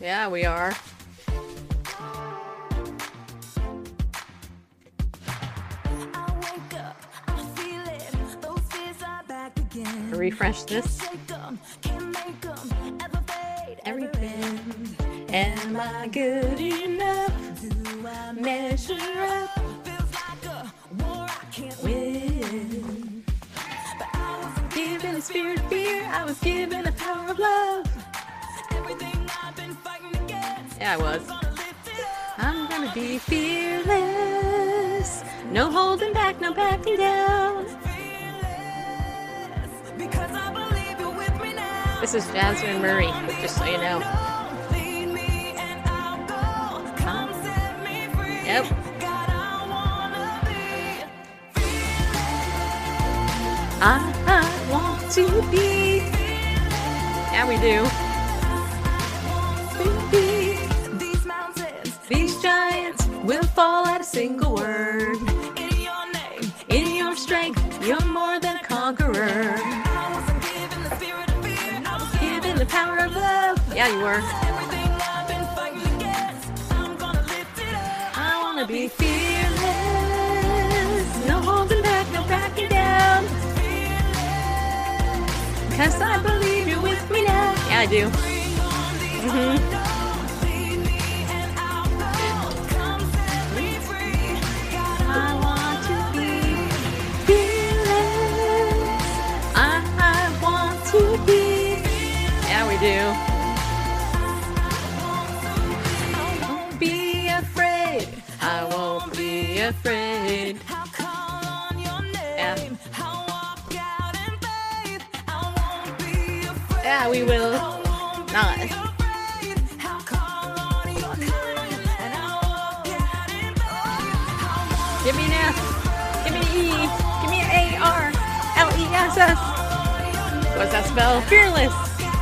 Yeah, we are. Refresh this. Everything. Am I good enough? Do I measure up? Feels like a war I can't win. But I wasn't given a spirit of fear. I was given a power of love. Yeah, I was. I'm gonna be fearless. No holding back, no backing down. This is Jasmine Murray, just so you know. Yep. I, I want to be. Yeah, we do. Will fall at a single word. In your name, in your strength, you're more than a conqueror. Given the power of love. Yeah, you were. Everything I wanna be fearless. No holding back, no backing down. Cause I believe you're with me now. Yeah, I do. Mm-hmm. Be afraid. Yeah. Yeah, we will not. Give me an F. Give me an E. Give me an A R L E S S. What does that spell? Fearless.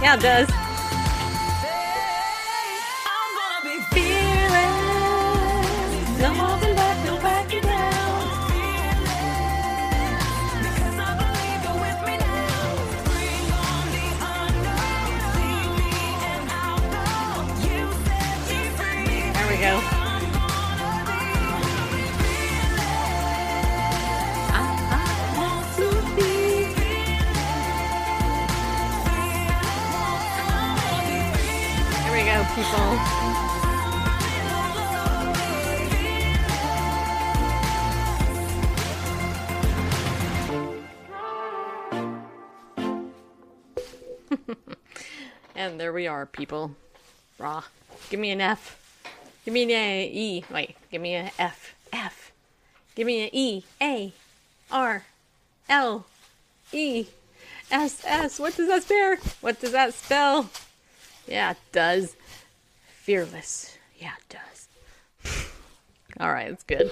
Yeah, it does. People. and there we are, people. Raw. Give me an F. Give me an E. Wait, give me an F. F. Give me an E. A. R. L. E. S. S. What does that spell? What does that spell? Yeah, it does. Fearless. Yeah, it does. All right, that's good.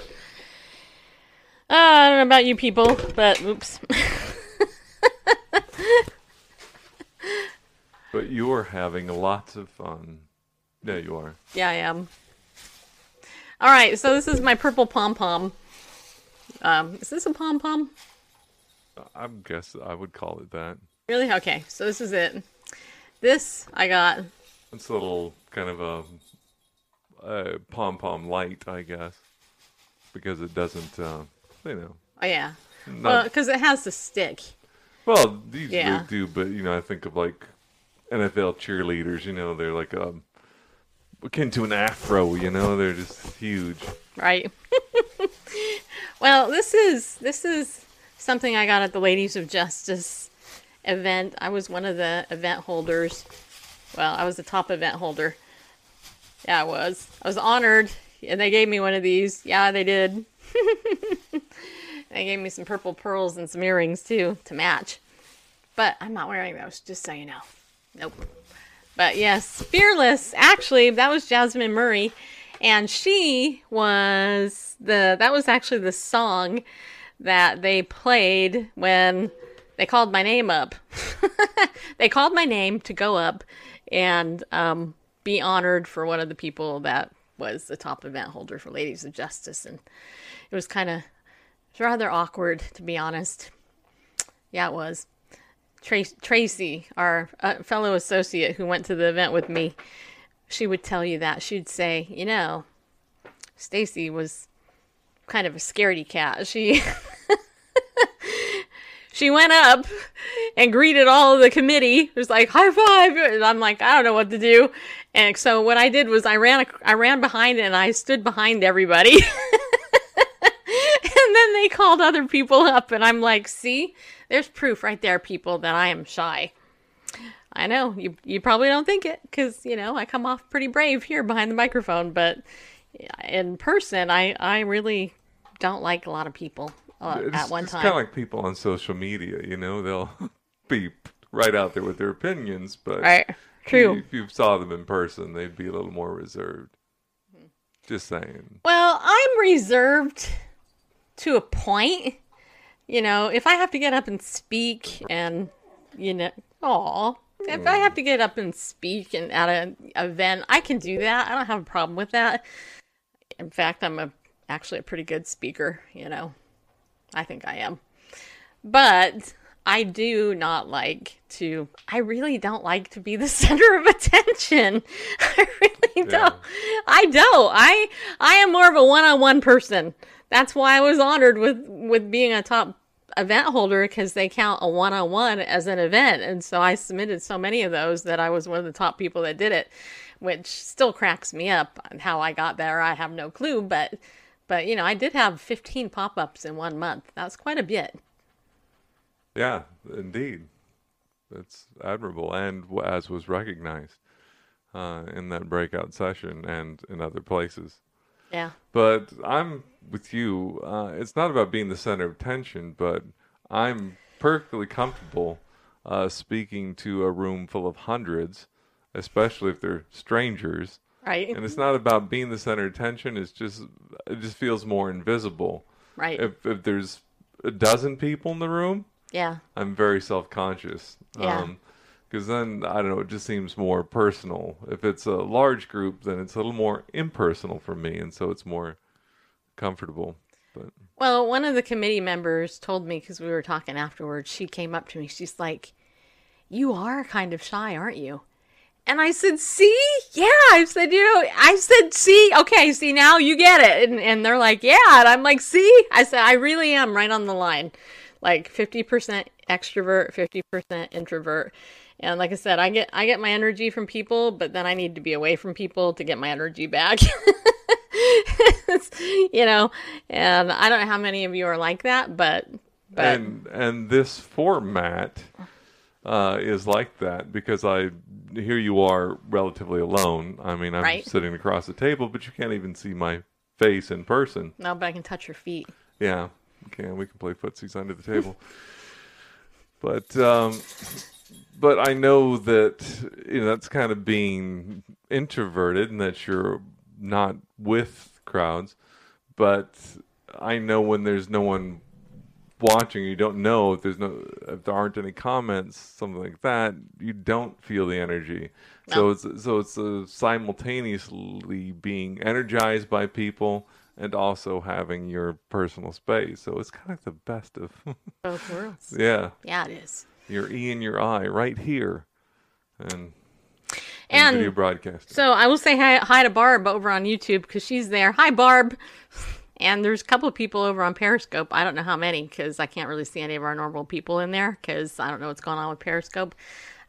Uh, I don't know about you people, but oops. But you are having lots of fun. Yeah, you are. Yeah, I am. All right, so this is my purple pom pom. Um, is this a pom pom? I guess I would call it that. Really? Okay, so this is it. This I got. It's a little kind of a, a pom pom light, I guess, because it doesn't, uh, you know. Oh yeah. Not- Well, because it has the stick. Well, these Yeah. do, but you know, I think of like NFL cheerleaders. You know, they're like um, akin to an afro. You know, they're just huge. right? well, this is this is something I got at the Ladies of Justice event. I was one of the event holders. Well, I was the top event holder. Yeah, I was. I was honored, and they gave me one of these. Yeah, they did. they gave me some purple pearls and some earrings too to match. But I'm not wearing those, just so you know. Nope. But yes, Fearless. Actually, that was Jasmine Murray, and she was the. That was actually the song that they played when they called my name up. they called my name to go up and um, be honored for one of the people that was the top event holder for Ladies of Justice, and it was kind of rather awkward to be honest. Yeah, it was. Trace, Tracy, our uh, fellow associate who went to the event with me, she would tell you that. She'd say, you know, Stacy was kind of a scaredy cat. She she went up and greeted all of the committee. It was like high five, and I'm like, I don't know what to do. And so what I did was I ran I ran behind and I stood behind everybody. and then they called other people up, and I'm like, see, there's proof right there, people, that I am shy. I know you you probably don't think it because you know I come off pretty brave here behind the microphone, but in person, I I really don't like a lot of people uh, It's, at one it's time. kind of like people on social media, you know, they'll be right out there with their opinions, but right? True. if you saw them in person, they'd be a little more reserved. Just saying. Well, I'm reserved to a point. You know, if I have to get up and speak and, you know, aw, if I have to get up and speak and at an event, I can do that. I don't have a problem with that. In fact, I'm a actually a pretty good speaker, you know. I think I am. But I do not like to I really don't like to be the center of attention. I really don't. I don't. I I am more of a one-on-one person. That's why I was honored with with being a top event holder because they count a one-on-one as an event and so I submitted so many of those that I was one of the top people that did it which still cracks me up on how I got there I have no clue but but you know I did have 15 pop-ups in one month that's quite a bit Yeah, indeed. That's admirable, and as was recognized uh, in that breakout session and in other places. yeah But I'm with you. Uh, it's not about being the center of attention, but I'm perfectly comfortable uh, speaking to a room full of hundreds, especially if they're strangers. right And it's not about being the center of attention. It's just it just feels more invisible. right If if there's a dozen people in the room, yeah I'm very self conscious. Yeah. Um, because then I don't know, it just seems more personal. If it's a large group, then it's a little more impersonal for me, and so it's more comfortable. But Well, one of the committee members told me because we were talking afterwards. She came up to me. She's like, "You are kind of shy, aren't you?" And I said, "See, yeah." I said, "You know," I said, "See, okay, see now you get it." And and they're like, "Yeah," and I'm like, "See," I said, "I really am right on the line, like fifty percent extrovert, fifty percent introvert." And like I said, I get I get my energy from people, but then I need to be away from people to get my energy back. you know, and I don't know how many of you are like that, but but and and this format uh, is like that because I here you are relatively alone. I mean, I'm Right. sitting across the table, but you can't even see my face in person. no, but I can touch your feet. Yeah, okay, we can play footsies under the table. but um, but I know that you know that's kind of being introverted, and that you're not with crowds. But I know when there's no one watching, you don't know if there's no if there aren't any comments, something like that. You don't feel the energy. So it's so it's simultaneously being energized by people and also having your personal space. So it's kind of the best of Both worlds. yeah, Yeah, it is. your E and your I right here, and And video broadcasting. So I will say hi, hi to Barb over on YouTube because she's there. Hi, Barb. And there's a couple of people over on Periscope. I don't know how many because I can't really see any of our normal people in there because I don't know what's going on with Periscope.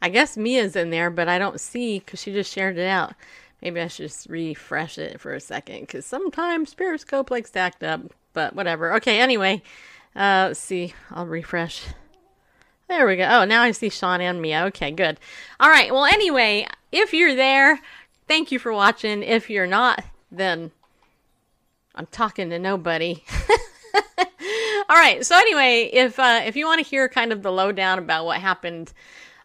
I guess Mia's in there, but I don't see because she just shared it out. Maybe I should just refresh it for a second because sometimes Periscope like stacked up, but whatever. Okay, anyway, uh, let's see. I'll refresh. There we go. Oh, now I see Sean and Mia. Okay, good. All right. Well, anyway, if you're there, thank you for watching. If you're not, then I'm talking to nobody. All right. So anyway, if uh, if you want to hear kind of the lowdown about what happened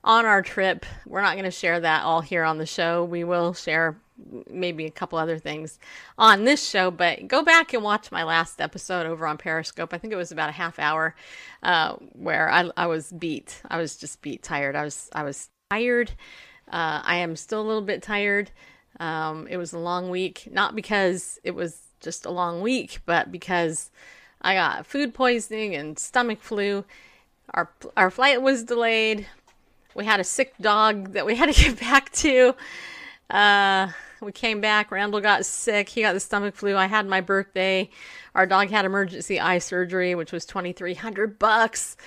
on our trip. We're not going to share that all here on the show. We will share maybe a couple other things on this show, but go back and watch my last episode over on Periscope. I think it was about a half hour uh, where I, I was beat. I was just beat, tired. I was I was tired. Uh, I am still a little bit tired. Um, it was a long week, not because it was just a long week, but because I got food poisoning and stomach flu. Our our flight was delayed. We had a sick dog that we had to get back to. Uh, we came back. Randall got sick. He got the stomach flu. I had my birthday. Our dog had emergency eye surgery, which was twenty three hundred bucks.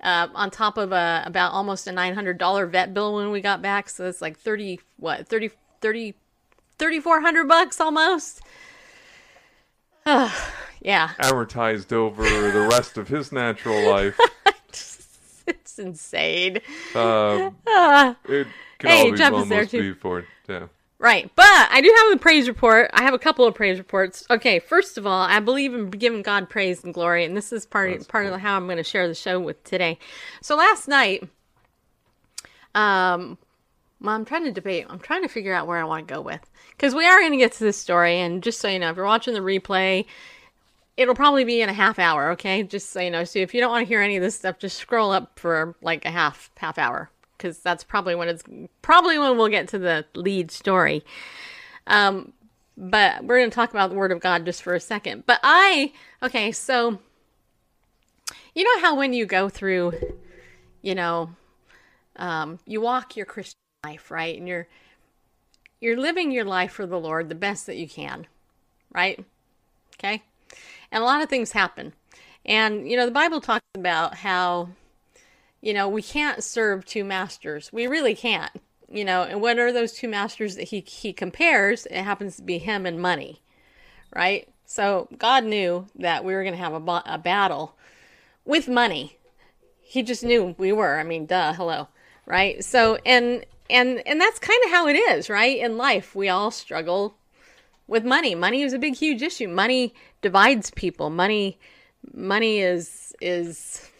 Uh, on top of a about almost a nine hundred dollar vet bill when we got back, so it's like thirty what 30 30 3400 bucks almost. yeah. Amortized over the rest of his natural life. it's insane. Uh, Ah. it can Hey, always Jeff is there too. be for yeah. Right. But I do have a praise report. I have a couple of praise reports. Okay, first of all, I believe in giving God praise and glory, and this is part That's part cool. of how I'm going to share the show with today. So last night, um, well, I'm trying to debate. I'm trying to figure out where I want to go with because we are going to get to this story. And just so you know, if you're watching the replay, it'll probably be in a half hour. Okay, just so you know. So if you don't want to hear any of this stuff, just scroll up for like a half half hour because that's probably when it's probably when we'll get to the lead story. Um, but we're going to talk about the Word of God just for a second. But I okay, so you know how when you go through, you know, um, you walk your Christian life, right, and you're you're living your life for the Lord the best that you can, right? Okay, and a lot of things happen, and you know the Bible talks about how you know, we can't serve two masters. We really can't. You know, and what are those two masters that he he compares? It happens to be him and money, right? So God knew that we were going to have a, a battle with money. He just knew we were. I mean, duh, hello, right? So and and and that's kind of how it is, right? In life, we all struggle with money. Money is a big, huge issue. Money divides people. Money, money is is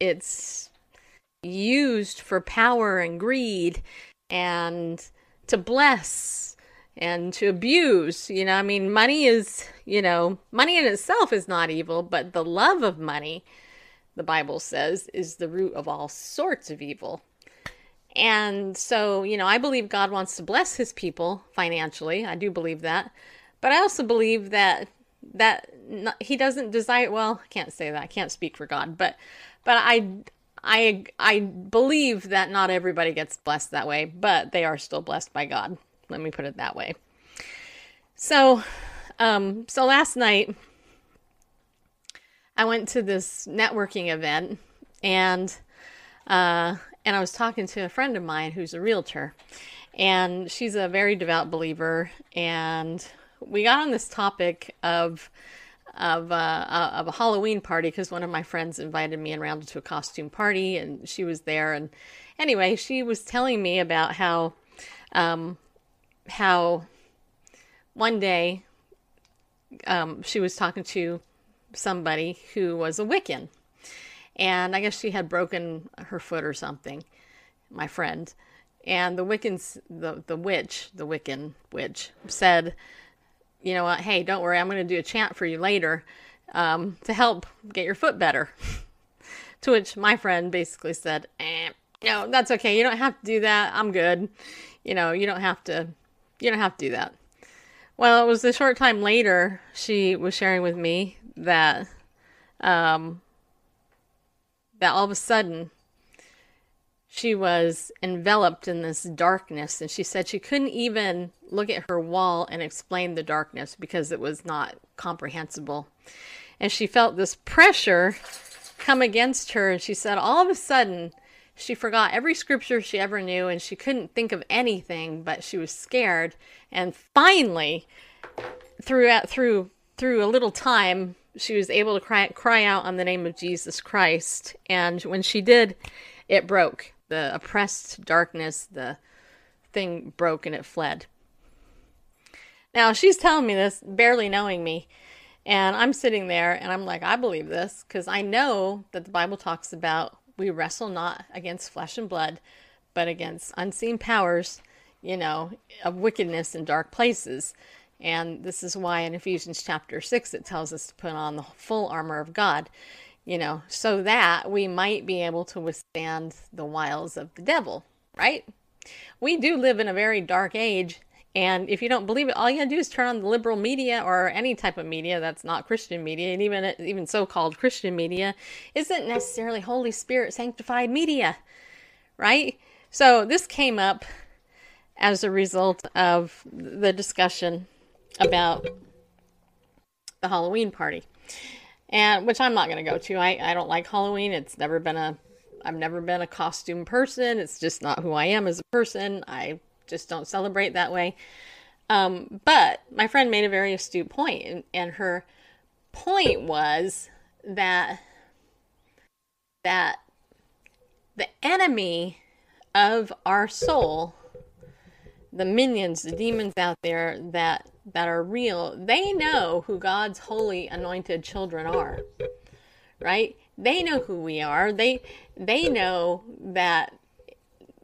it's used for power and greed and to bless and to abuse. You know, I mean, money is, you know, money in itself is not evil, but the love of money, the Bible says, is the root of all sorts of evil. And so, you know, I believe God wants to bless his people financially. I do believe that. But I also believe that that he doesn't desire well, I can't say that. I can't speak for God, but but I I I believe that not everybody gets blessed that way, but they are still blessed by God. Let me put it that way. So, um so last night I went to this networking event and uh and I was talking to a friend of mine who's a realtor and she's a very devout believer and we got on this topic of of uh, uh, of a Halloween party because one of my friends invited me and Randall to a costume party, and she was there. And anyway, she was telling me about how um, how one day um, she was talking to somebody who was a Wiccan, and I guess she had broken her foot or something. My friend, and the Wiccans, the the witch, the Wiccan witch, said you know what, hey, don't worry, I'm going to do a chant for you later um, to help get your foot better. to which my friend basically said, eh, no, that's okay. You don't have to do that. I'm good. You know, you don't have to, you don't have to do that. Well, it was a short time later, she was sharing with me that, um, that all of a sudden she was enveloped in this darkness. And she said she couldn't even look at her wall and explain the darkness because it was not comprehensible. And she felt this pressure come against her. And she said all of a sudden she forgot every scripture she ever knew and she couldn't think of anything but she was scared. And finally through through through a little time she was able to cry cry out on the name of Jesus Christ. And when she did it broke. The oppressed darkness the thing broke and it fled. Now she's telling me this barely knowing me. And i'm sitting there and i'm like i believe this because i know that the bible talks about we wrestle not against flesh and blood, but against unseen powers, you know, of wickedness in dark places. And this is why in Ephesians chapter 6 it tells us to put on the full armor of God, you know, so that we might be able to withstand the wiles of the devil, right? We do live in a very dark age. And if you don't believe it, all you gotta do is turn on the liberal media or any type of media that's not Christian media, and even even so-called Christian media isn't necessarily Holy Spirit sanctified media, right? So this came up as a result of the discussion about the Halloween party, and which I'm not going to go to. I, I don't like Halloween. It's never been a I've never been a costume person. It's just not who I am as a person. I just don't celebrate that way. Um, but my friend made a very astute point, and, and her point was that that the enemy of our soul, the minions, the demons out there that that are real, they know who God's holy anointed children are. Right? They know who we are. They they know that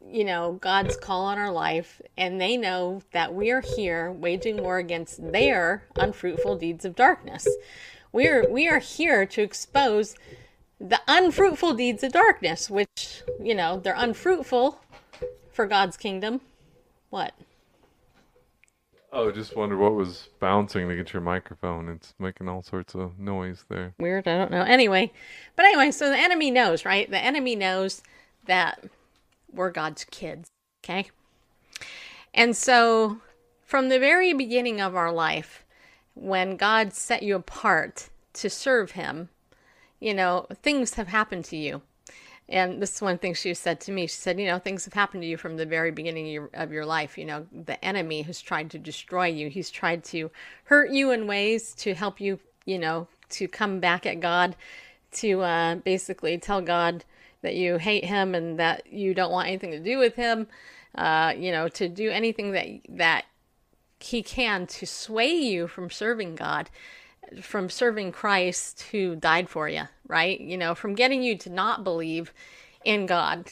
you know God's call on our life and they know that we are here waging war against their unfruitful deeds of darkness. We are we are here to expose the unfruitful deeds of darkness, which, you know, they're unfruitful for God's kingdom. What? Oh, just wonder what was bouncing against your microphone. It's making all sorts of noise there. Weird, I don't know. Anyway, but anyway, so the enemy knows, right? The enemy knows that we're God's kids, okay? And so from the very beginning of our life, when God set you apart to serve Him, you know, things have happened to you. And this is one thing she said to me. She said, you know, things have happened to you from the very beginning of your, life. You know, the enemy has tried to destroy you. He's tried to hurt you in ways to help you, you know, to come back at God, to uh, basically tell God that you hate him and that you don't want anything to do with him. Uh, you know, to do anything that that he can to sway you from serving God from serving Christ who died for you, right? You know, from getting you to not believe in God.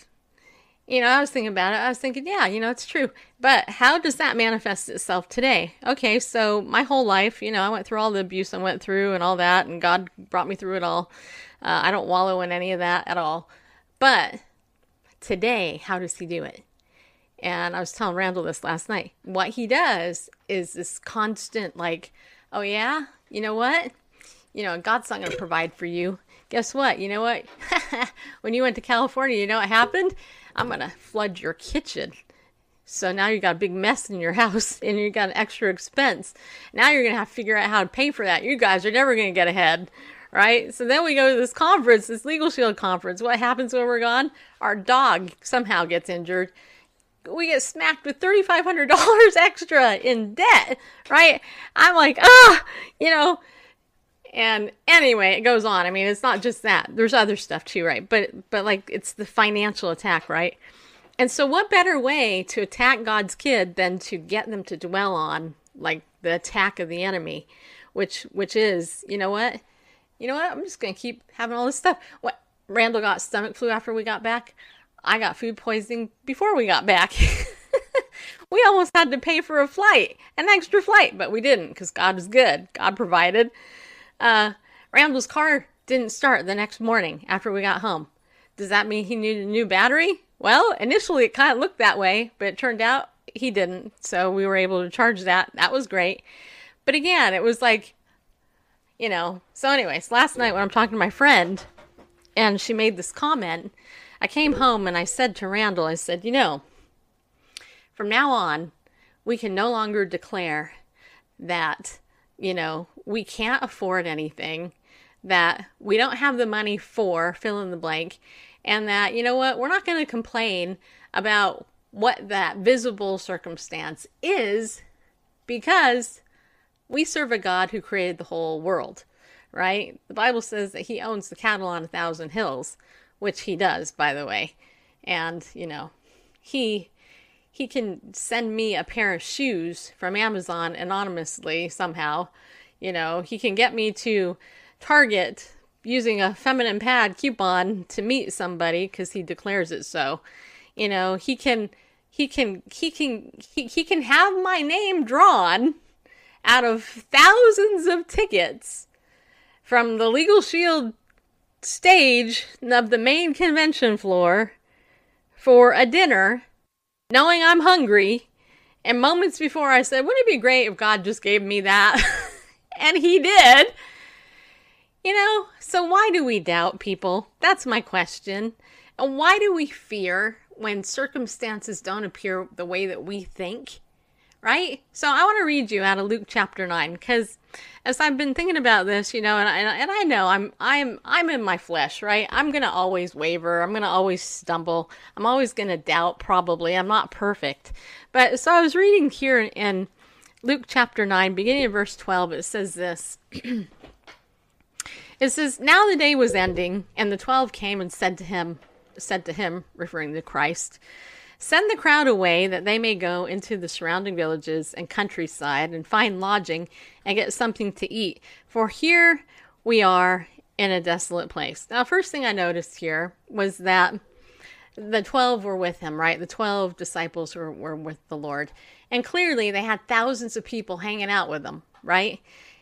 You know, I was thinking about it. I was thinking, yeah, you know, it's true. But how does that manifest itself today? Okay, so my whole life, you know, I went through all the abuse I went through and all that, and God brought me through it all. Uh, I don't wallow in any of that at all. But today, how does He do it? And I was telling Randall this last night. What He does is this constant, like, oh, yeah, you know what? You know, God's not going to provide for you. Guess what? You know what? when you went to California, you know what happened? I'm going to flood your kitchen. So now you got a big mess in your house and you got an extra expense. Now you're going to have to figure out how to pay for that. You guys are never going to get ahead, right? So then we go to this conference, this Legal Shield conference. What happens when we're gone? Our dog somehow gets injured we get smacked with $3,500 extra in debt, right? I'm like, ah, you know. And anyway, it goes on. I mean, it's not just that. There's other stuff too, right? But but like it's the financial attack, right? And so what better way to attack God's kid than to get them to dwell on like the attack of the enemy, which which is, you know what? You know what? I'm just to keep having all this stuff. What Randall got stomach flu after we got back. I got food poisoning before we got back. we almost had to pay for a flight, an extra flight, but we didn't because God was good. God provided. Uh, Randall's car didn't start the next morning after we got home. Does that mean he needed a new battery? Well, initially it kind of looked that way, but it turned out he didn't. So we were able to charge that. That was great. But again, it was like, you know. So, anyways, last night when I'm talking to my friend, and she made this comment, I came home and I said to Randall, I said, you know, from now on, we can no longer declare that, you know, we can't afford anything, that we don't have the money for fill in the blank, and that, you know what, we're not going to complain about what that visible circumstance is because we serve a God who created the whole world, right? The Bible says that he owns the cattle on a thousand hills which he does, by the way. And, you know, he he can send me a pair of shoes from Amazon anonymously somehow. You know, he can get me to Target using a feminine pad coupon to meet somebody because he declares it so. You know, he can he can he can he, he can have my name drawn out of thousands of tickets from the legal shield stage of the main convention floor for a dinner knowing I'm hungry and moments before I said wouldn't it be great if God just gave me that? And he did. You know so why do we doubt people? That's my question. And why do we fear when circumstances don't appear the way that we think, right? So I want to read you out of Luke chapter 9 because as I've been thinking about this, you know, and I, and I know I'm I'm I'm in my flesh, right? I'm to always waver. I'm to always stumble. I'm always to doubt probably. I'm not perfect. But so I was reading here in Luke chapter 9, beginning of verse 12, it says this. it says, Now the day was ending, and the twelve came and said to him, said to him, referring to Christ, Send the crowd away that they may go into the surrounding villages and countryside and find lodging and get something to eat. For here we are in a desolate place. Now, first thing I noticed here was that the 12 were with him, right? The 12 disciples were, were with the Lord. And clearly they had thousands of people hanging out with them, right?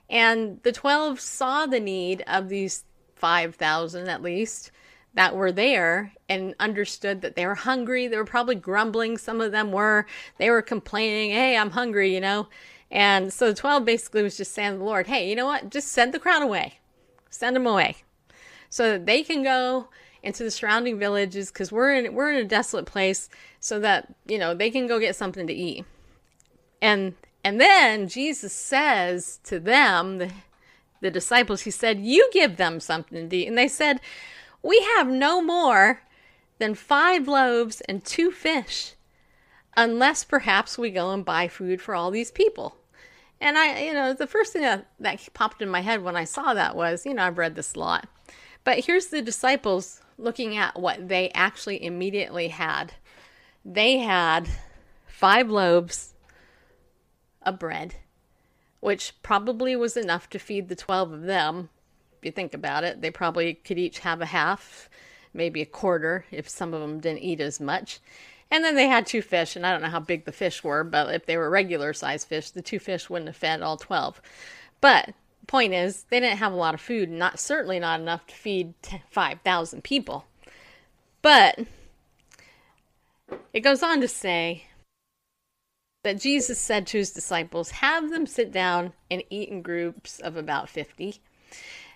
And the 12 saw the need of these 5,000 at least that were there and understood that they were hungry. They were probably grumbling. Some of them were. They were complaining, hey, I'm hungry, you know. And so the 12 basically was just saying to the Lord, hey, you know what? Just send the crowd away. Send them away. So that they can go into the surrounding villages because we're in we're in a desolate place so that you know they can go get something to eat and and then jesus says to them the, the disciples he said you give them something to eat and they said we have no more than five loaves and two fish, unless perhaps we go and buy food for all these people. And I, you know, the first thing that, that popped in my head when I saw that was, you know, I've read this a lot. But here's the disciples looking at what they actually immediately had. They had five loaves of bread, which probably was enough to feed the 12 of them you think about it, they probably could each have a half, maybe a quarter if some of them didn't eat as much. And then they had two fish, and I don't know how big the fish were, but if they were regular sized fish, the two fish wouldn't have fed all 12. But the point is, they didn't have a lot of food, not certainly not enough to feed 5,000 people. But it goes on to say that Jesus said to his disciples, Have them sit down and eat in groups of about 50.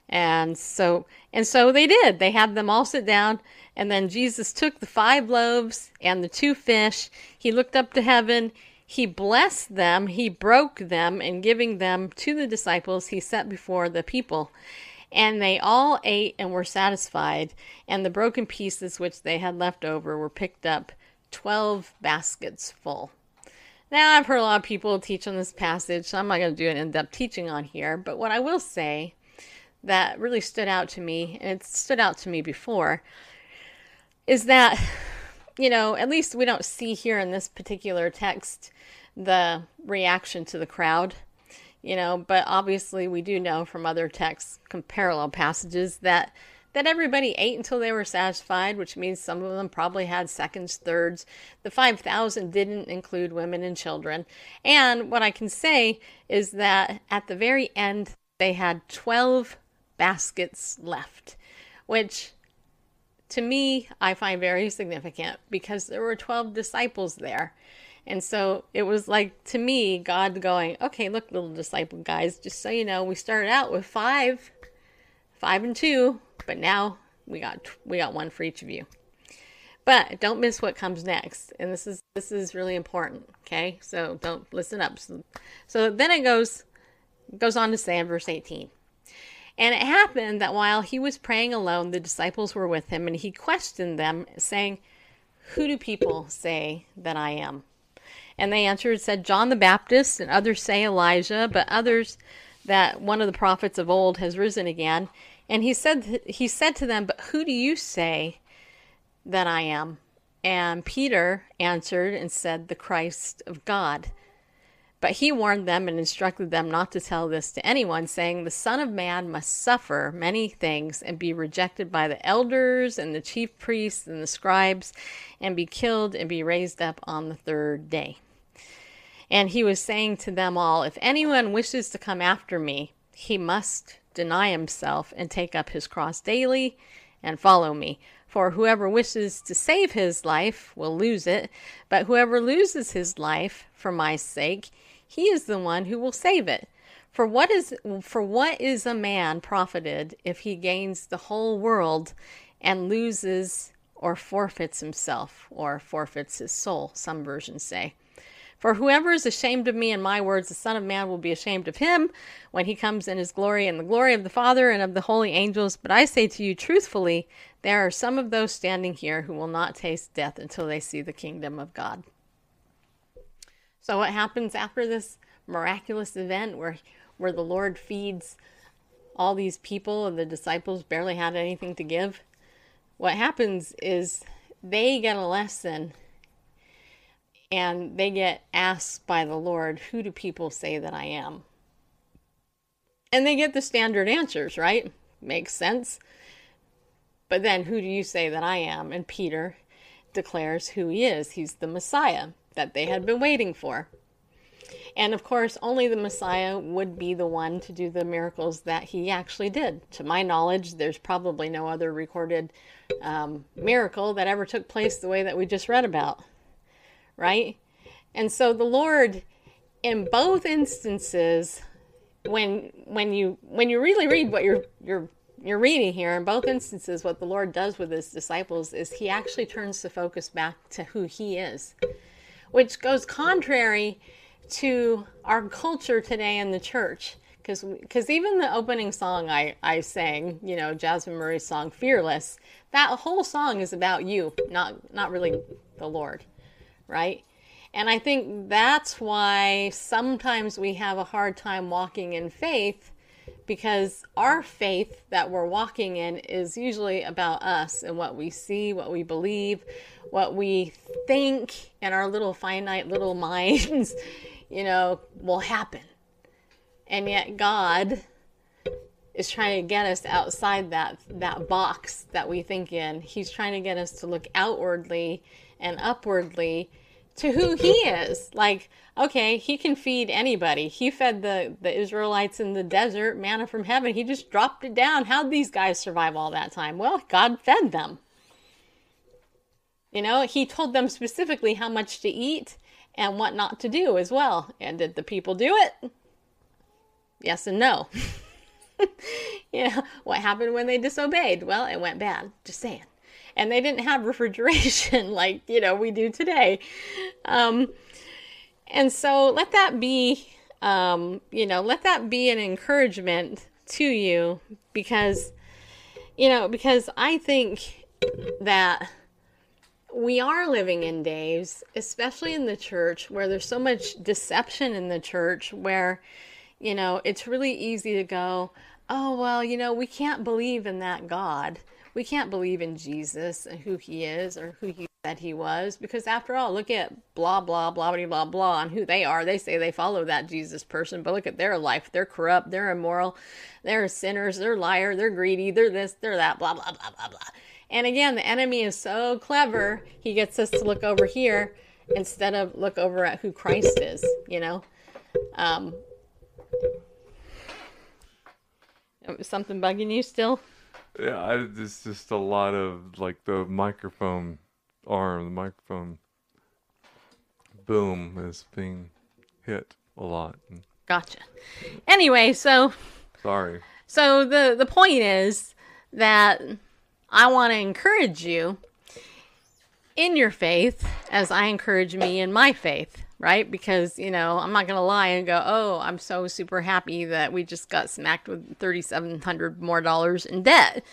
And so and so they did. They had them all sit down and then Jesus took the five loaves and the two fish. He looked up to heaven. He blessed them. He broke them and giving them to the disciples, he set before the people. And they all ate and were satisfied, and the broken pieces which they had left over were picked up, 12 baskets full. Now, I've heard a lot of people teach on this passage, so I'm not going to do an in depth teaching on here, but what I will say that really stood out to me, and it stood out to me before, is that, you know, at least we don't see here in this particular text the reaction to the crowd, you know, but obviously we do know from other texts, parallel passages, that that everybody ate until they were satisfied, which means some of them probably had seconds, thirds. The 5,000 didn't include women and children. And what I can say is that at the very end, they had 12 baskets left, which to me I find very significant because there were 12 disciples there. And so it was like to me, God going, okay, look, little disciple guys, just so you know, we started out with five, five and two, but now we got we got one for each of you. But don't miss what comes next, and this is this is really important. Okay, so don't listen up. So, so then it goes goes on to say in verse eighteen. And it happened that while he was praying alone, the disciples were with him, and he questioned them, saying, Who do people say that I am? And they answered, said, John the Baptist, and others say Elijah, but others that one of the prophets of old has risen again. And he said, he said to them, But who do you say that I am? And Peter answered and said, The Christ of God. But he warned them and instructed them not to tell this to anyone, saying, The Son of Man must suffer many things and be rejected by the elders and the chief priests and the scribes, and be killed and be raised up on the third day. And he was saying to them all, If anyone wishes to come after me, he must deny himself and take up his cross daily and follow me. For whoever wishes to save his life will lose it, but whoever loses his life for my sake, he is the one who will save it. For what is for what is a man profited if he gains the whole world and loses or forfeits himself or forfeits his soul, some versions say. For whoever is ashamed of me and my words, the Son of Man will be ashamed of him when he comes in his glory and the glory of the Father and of the holy angels. But I say to you truthfully, there are some of those standing here who will not taste death until they see the kingdom of God. So what happens after this miraculous event where where the Lord feeds all these people and the disciples barely had anything to give? What happens is they get a lesson and they get asked by the Lord, Who do people say that I am? And they get the standard answers, right? Makes sense. But then, who do you say that I am? And Peter declares who he is. He's the Messiah that they had been waiting for. And of course, only the Messiah would be the one to do the miracles that he actually did. To my knowledge, there's probably no other recorded um, miracle that ever took place the way that we just read about, right? And so the Lord, in both instances, when when you when you really read what you're you're you're reading here, in both instances, what the Lord does with his disciples is he actually turns the focus back to who he is which goes contrary to our culture today in the church. Because even the opening song I, I sang, you know, Jasmine Murray's song Fearless, that whole song is about you, not not really the Lord, right? And I think that's why sometimes we have a hard time walking in faith because our faith that we're walking in is usually about us and what we see, what we believe, what we think in our little finite little minds, you know, will happen. And yet God is trying to get us outside that that box that we think in. He's trying to get us to look outwardly and upwardly to who he is. Like, okay, he can feed anybody. He fed the, the Israelites in the desert, manna from heaven. He just dropped it down. How'd these guys survive all that time? Well, God fed them. You know, he told them specifically how much to eat and what not to do as well. And did the people do it? Yes and no. you know, what happened when they disobeyed? Well, it went bad. Just saying and they didn't have refrigeration like you know we do today um, and so let that be um, you know let that be an encouragement to you because you know because i think that we are living in days especially in the church where there's so much deception in the church where you know it's really easy to go oh well you know we can't believe in that god. We can't believe in Jesus and who he is or who he said he was. Because after all look at blah blah blah blah blah blah on who they are. They say they follow that jesus person but look at their life. They're corrupt. They're immoral. They're sinners. They're liar. They're greedy. They're this. They're that. Blah blah blah blah blah and again the enemy is so clever he gets us to look over here instead of look over at who christ is you know um something bugging you still yeah, I, it's just a lot of like the microphone arm, the microphone boom is being hit a lot. Gotcha. Anyway, so sorry. So the the point is that I want to encourage you in your faith as I encourage me in my faith right? Because, you know, I'm not going to lie and go, oh, I'm so super happy that we just got smacked with 3700 more dollars in debt,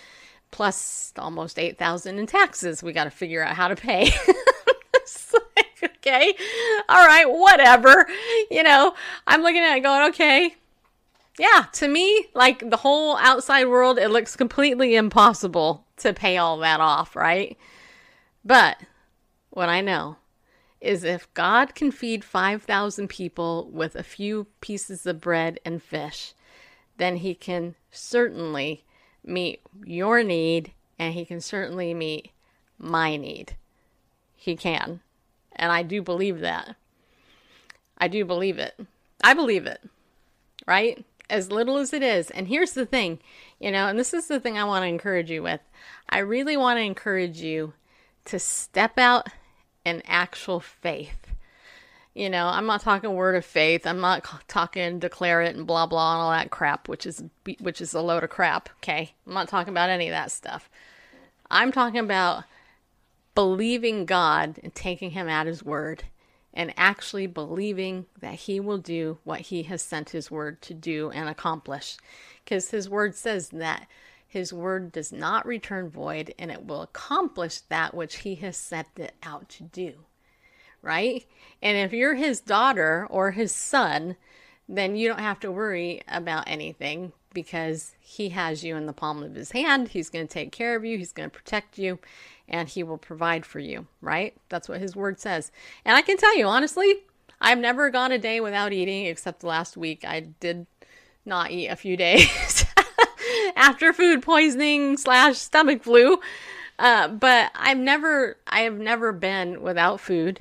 plus almost 8000 in taxes we got to figure out how to pay. okay, all right, whatever. You know, I'm looking at it going, okay, yeah, to me, like the whole outside world, it looks completely impossible to pay all that off, right? But what I know is if God can feed 5,000 people with a few pieces of bread and fish, then he can certainly meet your need and he can certainly meet my need. He can. And I do believe that. I do believe it. I believe it. Right? As little as it is. And here's the thing, you know, and this is the thing I want to encourage you with. I really want to encourage you to step out in actual faith. You know, I'm not talking word of faith. I'm not talking declare it and blah blah and all that crap, which is which is a load of crap. Okay, I'm not talking about any of that stuff. I'm talking about believing God and taking Him at His word and actually believing that He will do what He has sent His word to do and accomplish. Because His word says that His word does not return void and it will accomplish that which He has sent it out to do. Right? And if you're His daughter or His son, then you don't have to worry about anything because he has you in the palm of his hand. He's going to take care of you, he's going to protect you, and he will provide for you, right? That's what his word says. And I can tell you, honestly, I've never gone a day without eating except last week. I did not eat a few days after food poisoning slash stomach flu. Uh, but I've never, I have never been without food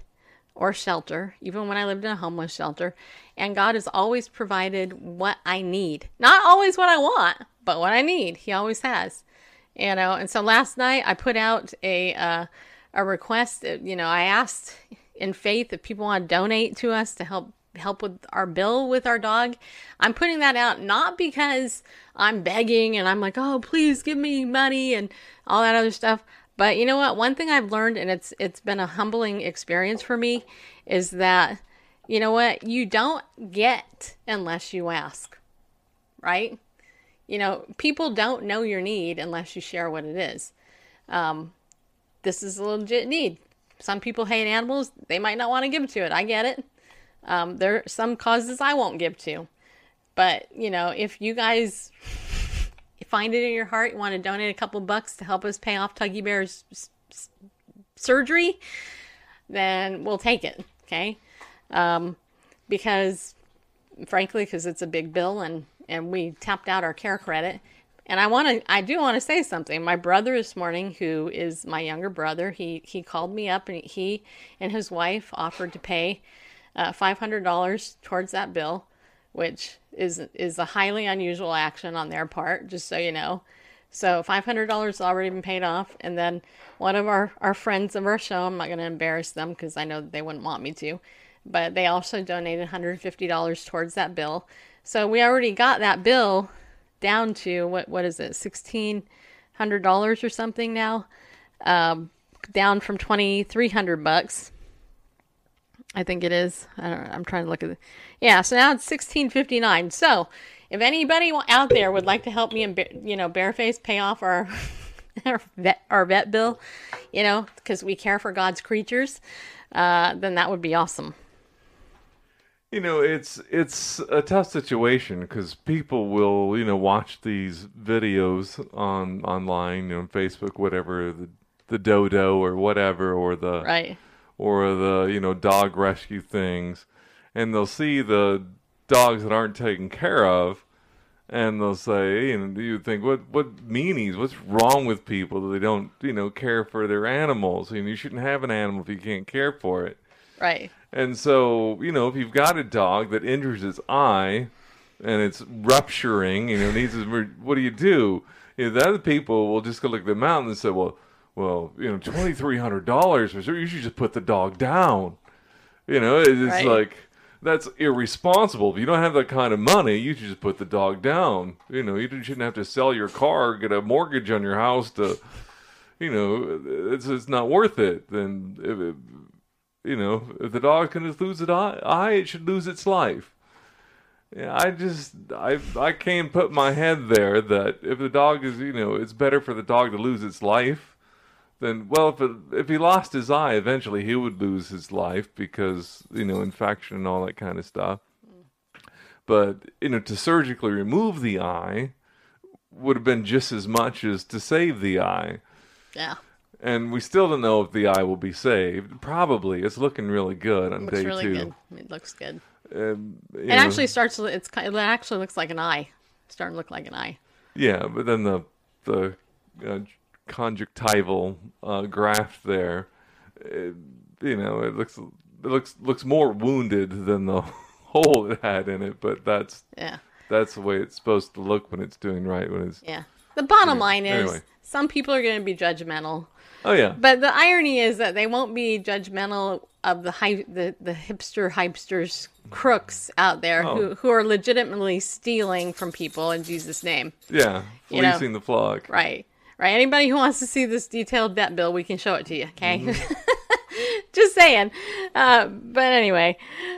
or shelter, even when I lived in a homeless shelter. And God has always provided what I need. Not always what I want, but what I need. He always has. You know, and so last night I put out a uh, a request. Uh, you know, I asked in faith if people want to donate to us to help help with our bill with our dog. I'm putting that out not because I'm begging and I'm like, "Oh, please give me money" and all that other stuff. But you know what? One thing I've learned and it's it's been a humbling experience for me is that you know what? You don't get unless you ask. Right? You know, people don't know your need unless you share what it is. Um, this is a legit need. Some people hate animals. They might not want to give to it. I get it. Um, there are some causes I won't give to. But, you know, if you guys find it in your heart, you want to donate a couple bucks to help us pay off Tuggy Bear's s- s- surgery, then we'll take it. Okay um, because frankly, because it's a big bill and and we tapped out our care credit. And I want to, I do want to say something. My brother this morning, who is my younger brother, he he called me up and he and his wife offered to pay uh, five hundred dollars towards that bill, which is is a highly unusual action on their part. Just so you know. So five hundred dollars has already been paid off, and then one of our our friends of our show, I'm not going to embarrass them because I know they wouldn't want me to but they also donated $150 towards that bill. So we already got that bill down to what what is it, sixteen hundred dollars or something now, um, down from twenty three hundred bucks. I think it is. I don't. I'm trying to look at it. Yeah, so now it's sixteen fifty nine. So if anybody out there would like to help me and you know bareface pay off our our vet our vet bill, you know, because we care for God's creatures, uh, then that would be awesome. You know, it's it's a tough situation because people will, you know, watch these videos on online, you know, Facebook, whatever, the the dodo or whatever, or the right, or the you know dog rescue things, and they'll see the dogs that aren't taken care of, and they'll say, and you think, what what meanies? What's wrong with people that they don't, you know, care for their animals? And you shouldn't have an animal if you can't care for it. Right. And so, you know, if you've got a dog that injures its eye and it's rupturing, you know, needs what do you do? You know, the other people will just go look at the mountain and say, well, well, you know, twenty three hundred dollars for sure. You should just put the dog down. You know, it's right. like that's irresponsible. If you don't have that kind of money, you should just put the dog down. You know, you shouldn't have to sell your car, get a mortgage on your house to, you know, it's it's not worth it. Then if, you know, if the dog can lose its eye, it should lose its life. Yeah, I just I I can't put my head there that if the dog is you know it's better for the dog to lose its life than well if it, if he lost his eye eventually he would lose his life because you know infection and all that kind of stuff. But you know to surgically remove the eye would have been just as much as to save the eye. Yeah. And we still don't know if the eye will be saved. Probably, it's looking really good on looks day really two. good. It looks good. Um, you It know, actually starts. It's it actually looks like an eye. It's starting to look like an eye. yeah, but then the the uh, conjunctival uh, graft there, it, you know, it looks it looks looks more wounded than the hole it had in it. But that's Yeah. that's the way it's supposed to look when it's doing right. When it's Yeah. The bottom Yeah, line is anyway. some people are going to be judgmental. Oh yeah, But the irony is that they won't be judgmental of the hy- the, the hipster hypesters crooks out there Oh. who, who are legitimately stealing from people in Jesus' name. yeah, you know, the flock. Right. Right. Anybody who wants to see this detailed debt bill, we can show it to you. Okay. Mm-hmm. Just saying. Uh, but anyway,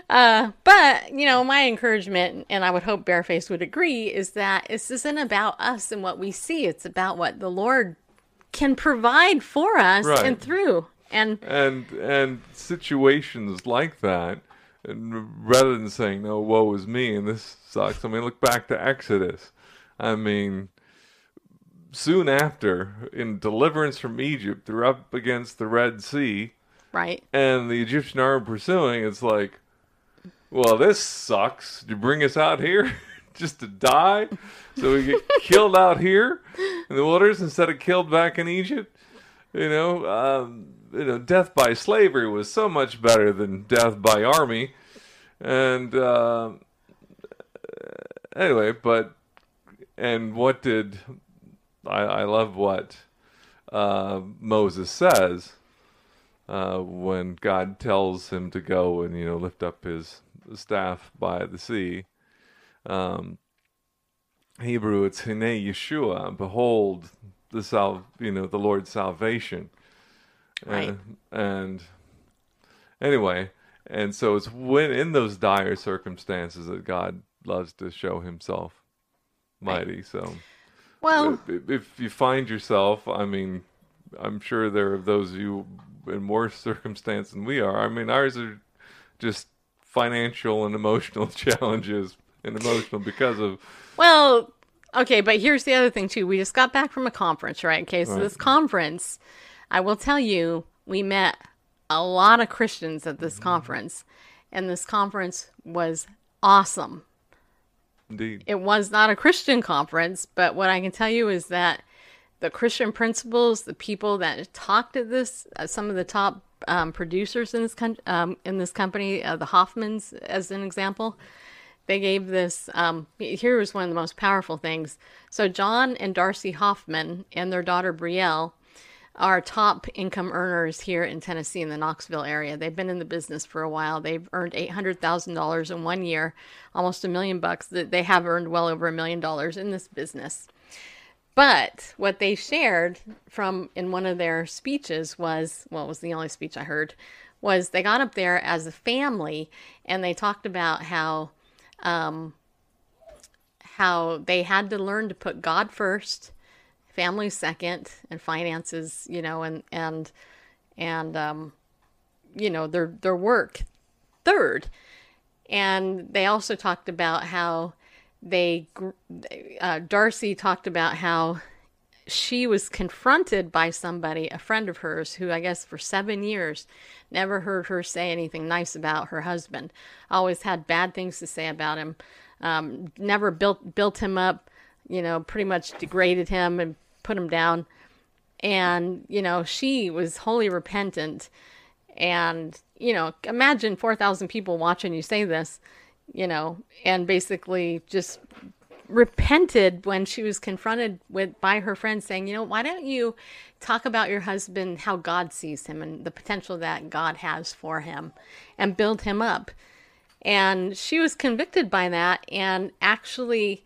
uh, but you know, my encouragement, and I would hope Bareface would agree, is that this isn't about us and what we see. It's about what the Lord can provide for us Right. and through. And and and situations like that and rather than saying no woe is me and this sucks i mean look back to exodus i mean soon after in deliverance from egypt they're up against the red sea right. and the egyptian army pursuing it's like well this sucks you bring us out here just to die? So we get killed out here in the wilderness instead of killed back in egypt? You know, um, you know, death by slavery was so much better than death by army, and uh, anyway, but and what did I, I love what uh, Moses says uh, when God tells him to go and you know lift up his staff by the sea. Um, Hebrew, it's Hine Yeshua. Behold, the sal, you know, the Lord's salvation. Right. And, and anyway, and so it's when in those dire circumstances that God loves to show Himself mighty. So Well, if, if you find yourself, I mean, I'm sure there are those of you in more circumstance than we are. I mean, ours are just financial and emotional challenges, and emotional because of Well, okay, but here's the other thing too. We just got back from a conference, right? Okay, so Right. this conference, I will tell you, we met a lot of Christians at this conference, and this conference was awesome. indeed. It was not a Christian conference, but what I can tell you is that the Christian principles, the people that talked at this, uh, some of the top um, producers in this con- um, in this company, uh, the Hoffmans, as an example, they gave this. Um, here was one of the most powerful things. So John and Darcy Hoffman and their daughter Brielle are top income earners here in Tennessee in the Knoxville area. They've been in the business for a while. They've earned eight hundred thousand dollars in one year, almost a million bucks. They have earned well over a million dollars in this business. But what they shared from in one of their speeches was, well, was the only speech I heard, was they got up there as a family and they talked about how um, how they had to learn to put God first, family second, and finances, you know, and and and um, you know their their work third. And they also talked about how they uh, Darcy talked about how she was confronted by somebody, a friend of hers, who I guess for seven years never heard her say anything nice about her husband. Always had bad things to say about him. Um, never built built him up. You know, pretty much degraded him and put him down. And you know, she was wholly repentant. And you know, imagine four thousand people watching you say this. You know, and basically just repented when she was confronted with by her friends saying, "You know, why don't you talk about your husband, how God sees him and the potential that God has for him and build him up?" And she was convicted by that and actually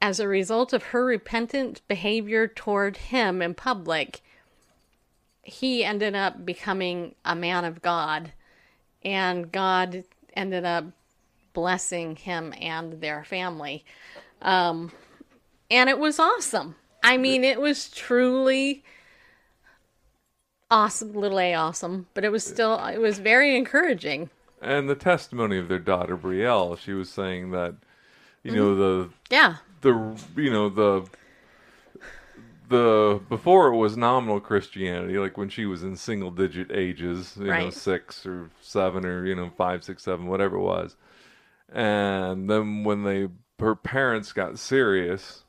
as a result of her repentant behavior toward him in public, he ended up becoming a man of God and God ended up blessing him and their family. Um, and it was awesome. I mean, it was truly awesome, little a awesome, but it was still, it was very encouraging. and the testimony of their daughter Brielle, she was saying that, you know, the Yeah. the you know the the before it was nominal Christianity, like when she was in single digit ages, you know, six or seven or you know five, six, seven, whatever it was, and then when they her parents got serious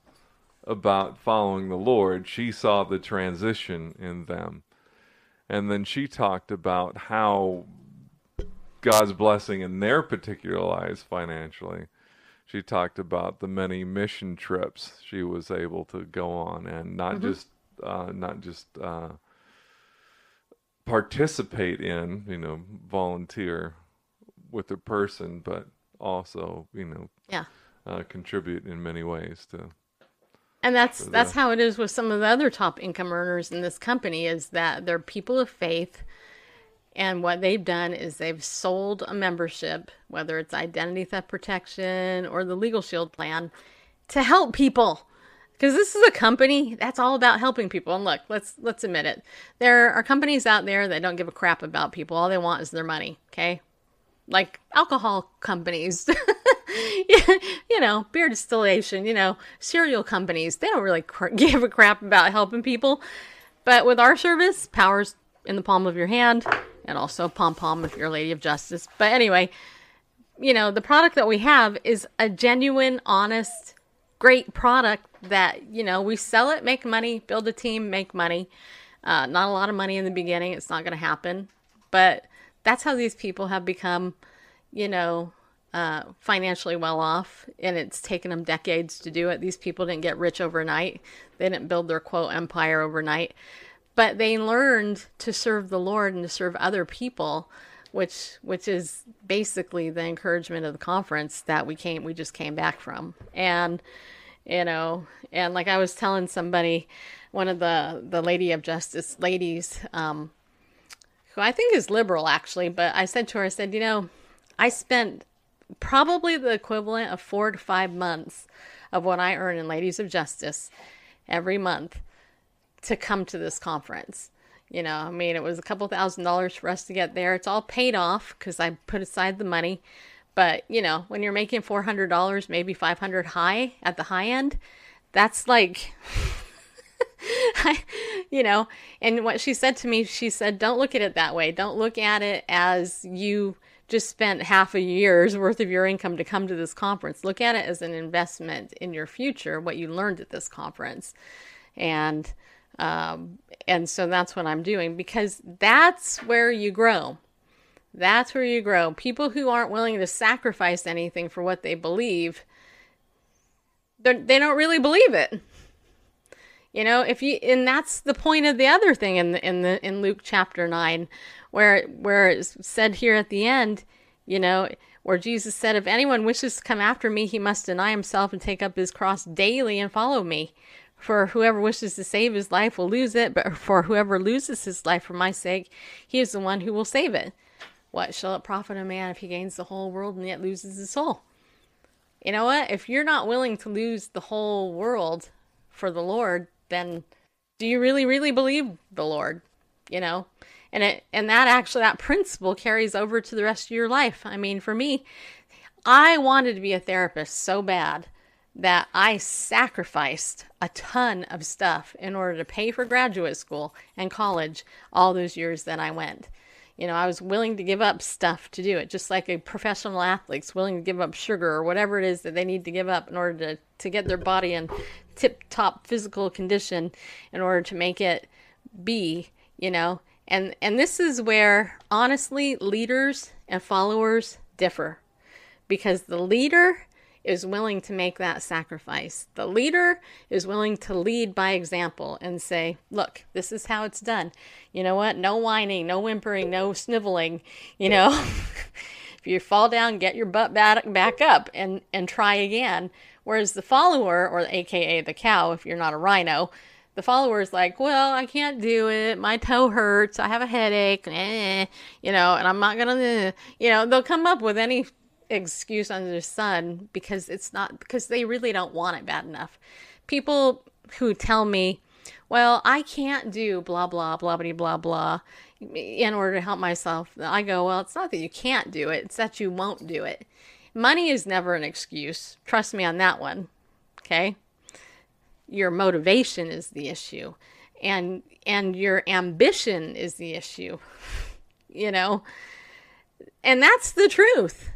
about following the Lord, she saw the transition in them, and then she talked about how God's blessing in their particular lives financially. She talked about the many mission trips she was able to go on and not just uh, not just uh, participate in you know volunteer with a person but also you know Yeah. uh, contribute in many ways to And that's the- that's how it is with some of the other top income earners in this company is that they're people of faith and what they've done is they've sold a membership, whether it's identity theft protection or the legal shield plan, to help people. Because this is a company that's all about helping people. And look, let's let's admit it. There are companies out there that don't give a crap about people. All they want is their money, okay? Like alcohol companies. you know, beer distillation, you know, cereal companies, they don't really cr- give a crap about helping people. But with our service, power's in the palm of your hand, and also pom pom if you're a lady of justice. But anyway, you know, the product that we have is a genuine, honest, great product that, you know, we sell it, make money, build a team, make money. Uh, not a lot of money in the beginning. It's not going to happen. But that's how these people have become, you know, uh, financially well off. And it's taken them decades to do it. These people didn't get rich overnight, they didn't build their quote empire overnight. But they learned to serve the Lord and to serve other people which which is basically the encouragement of the conference that we came we just came back from and you know and like i was telling somebody one of the the lady of justice ladies um who i think is liberal actually but i said to her i said you know i spent probably the equivalent of four to five months of what i earn in ladies of justice every month to come to this conference. You know, I mean, it was a couple thousand dollars for us to get there. It's all paid off because I put aside the money. But you know, when you're making four hundred dollars, maybe five hundred high at the high end, that's like, I, you know. And what she said to me, she said, "Don't look at it that way. Don't look at it as you." just spent half a year's worth of your income to come to this conference. Look at it as an investment in your future, what you learned at this conference. And um, and so that's what I'm doing because that's where you grow. That's where you grow. People who aren't willing to sacrifice anything for what they believe, they don't really believe it. You know, if you and that's the point of the other thing in the in the in Luke chapter nine, where where it's said here at the end, you know, where Jesus said, "If anyone wishes to come after me, he must deny himself and take up his cross daily and follow me." For whoever wishes to save his life will lose it, but for whoever loses his life for my sake, he is the one who will save it. What shall it profit a man if he gains the whole world and yet loses his soul? You know what? If you're not willing to lose the whole world for the Lord, then do you really, really believe the Lord? You know? And it and that actually that principle carries over to the rest of your life. I mean, for me, I wanted to be a therapist so bad that I sacrificed a ton of stuff in order to pay for graduate school and college all those years that I went. You know, I was willing to give up stuff to do it, just like a professional athlete's willing to give up sugar or whatever it is that they need to give up in order to, to get their body in tip top physical condition in order to make it be, you know. And and this is where honestly leaders and followers differ because the leader is willing to make that sacrifice. The leader is willing to lead by example and say, look, this is how it's done. You know what? No whining, no whimpering, no sniveling. You know, if you fall down, get your butt back, back up and, and try again. Whereas the follower, or AKA the cow, if you're not a rhino, the follower is like, well, I can't do it. My toe hurts. I have a headache. Eh, you know, and I'm not going to, you know, they'll come up with any excuse under the sun because it's not because they really don't want it bad enough. People who tell me, "Well, I can't do blah blah blah blah blah blah in order to help myself." I go, "Well, it's not that you can't do it; it's that you won't do it." Money is never an excuse. Trust me on that one. Okay? your motivation is the issue and and your ambition is the issue you know and that's the truth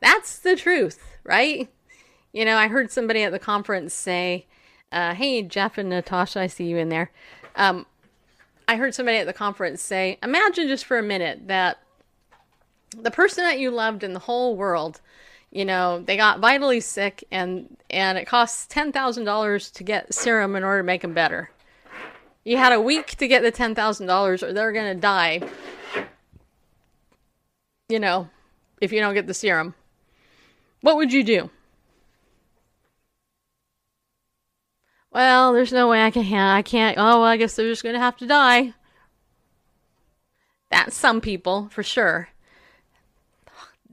that's the truth right you know i heard somebody at the conference say uh, hey jeff and natasha i see you in there um, i heard somebody at the conference say imagine just for a minute that the person that you loved in the whole world you know they got vitally sick and and it costs $10000 to get serum in order to make them better. You had a week to get the $10000 or they're to die. You know if you don't get the serum. What would you do? Well there's no way i can i can't oh well, i guess they're just to have to die. That's some people for sure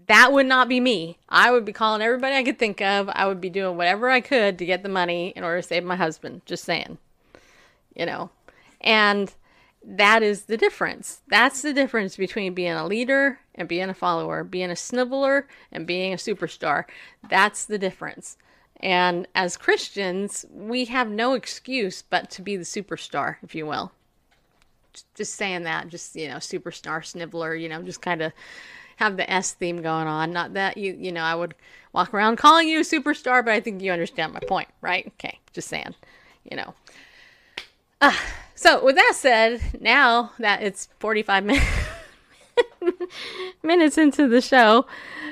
that would not be me. I would be calling everybody I could think of. I would be doing whatever I could to get the money in order to save my husband. Just saying. You know? And that is the difference. That's the difference between being a leader and being a follower, being a sniveler and being a superstar. That's the difference. And as Christians, we have no excuse but to be the superstar, if you will. Just saying that, just, you know, superstar, sniveler, you know, just kind of have the S theme going on. Not that you, you know, I would walk around calling you a superstar, but I think you understand my point, right? Okay, just saying, you know. Uh, so with that said, now that it's 45 minutes minutes into the show,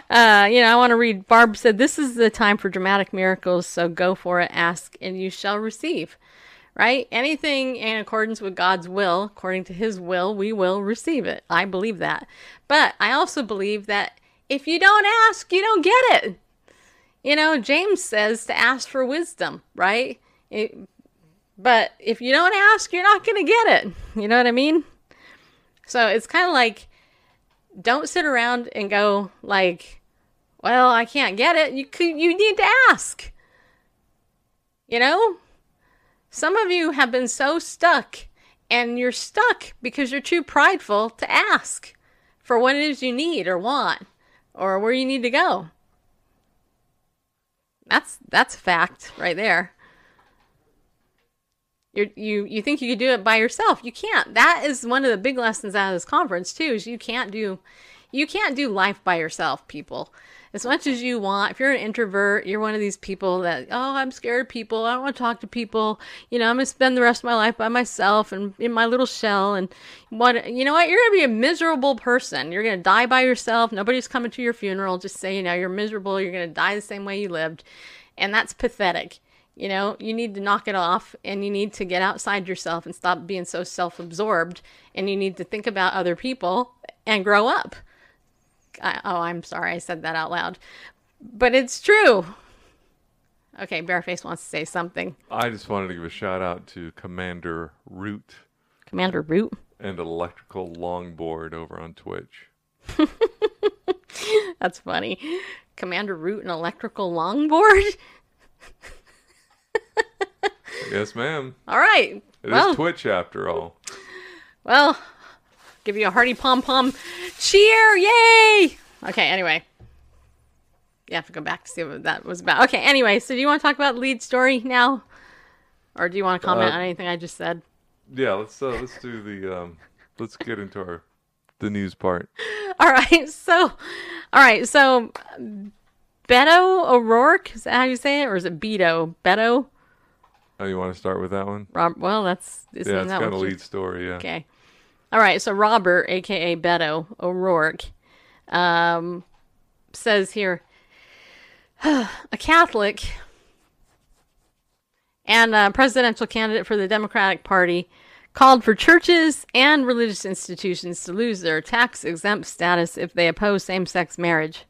uh, you know, I want to read. Barb said, "This is the time for dramatic miracles, so go for it. Ask, and you shall receive." Right? Anything in accordance with God's will, according to His will, we will receive it. I believe that. But I also believe that if you don't ask, you don't get it. You know, James says to ask for wisdom, right? It, but if you don't ask, you're not going to get it. You know what I mean? So it's kind of like don't sit around and go like, "Well, I can't get it." You you need to ask. You know? Some of you have been so stuck, and you're stuck because you're too prideful to ask for what it is you need or want or where you need to go. That's that's fact right there. you you you think you could do it by yourself. You can't. That is one of the big lessons out of this conference too. Is you can't do you can't do life by yourself, people as much as you want. If you're an introvert, you're one of these people that, oh, I'm scared of people. I don't want to talk to people. You know, I'm going to spend the rest of my life by myself and in my little shell. And what, you know what? You're going to be a miserable person. You're going to die by yourself. Nobody's coming to your funeral. Just say, you know, you're miserable. You're going to die the same way you lived. And that's pathetic. You know, you need to knock it off and you need to get outside yourself and stop being so self absorbed. And you need to think about other people and grow up. I, oh, I'm sorry I said that out loud. But it's true. Okay, Bareface wants to say something. I just wanted to give a shout out to Commander Root. Commander Root? And Electrical Longboard over on Twitch. That's funny. Commander Root and Electrical Longboard? yes, ma'am. All right. It well, is Twitch after all. Well, give you a hearty pom pom cheer. Yay! Okay, anyway. You have to go back to see what that was about. Okay, anyway, so do you want to talk about lead story now? Or do you want to comment uh, on anything I just said? Yeah, let's uh, let's do the um, let's get into our the news part. All right, so all right, so Beto O'Rourke is that how you say it, or is it Beto Beto? Oh, you want to start with that one? Rob, well, that's yeah, it's kind of lead story. Yeah. Okay. All right, so Robert, aka Beto O'Rourke, um, says here a Catholic and a presidential candidate for the Democratic Party called for churches and religious institutions to lose their tax exempt status if they oppose same sex marriage.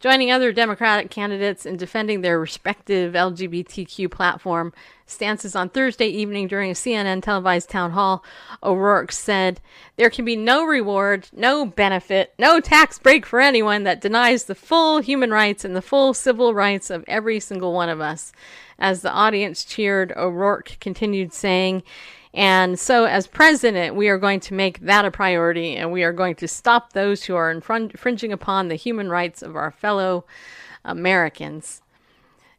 Joining other Democratic candidates in defending their respective LGBTQ platform stances on Thursday evening during a CNN televised town hall, O'Rourke said, There can be no reward, no benefit, no tax break for anyone that denies the full human rights and the full civil rights of every single one of us. As the audience cheered, O'Rourke continued saying, and so, as president, we are going to make that a priority and we are going to stop those who are infringing upon the human rights of our fellow Americans.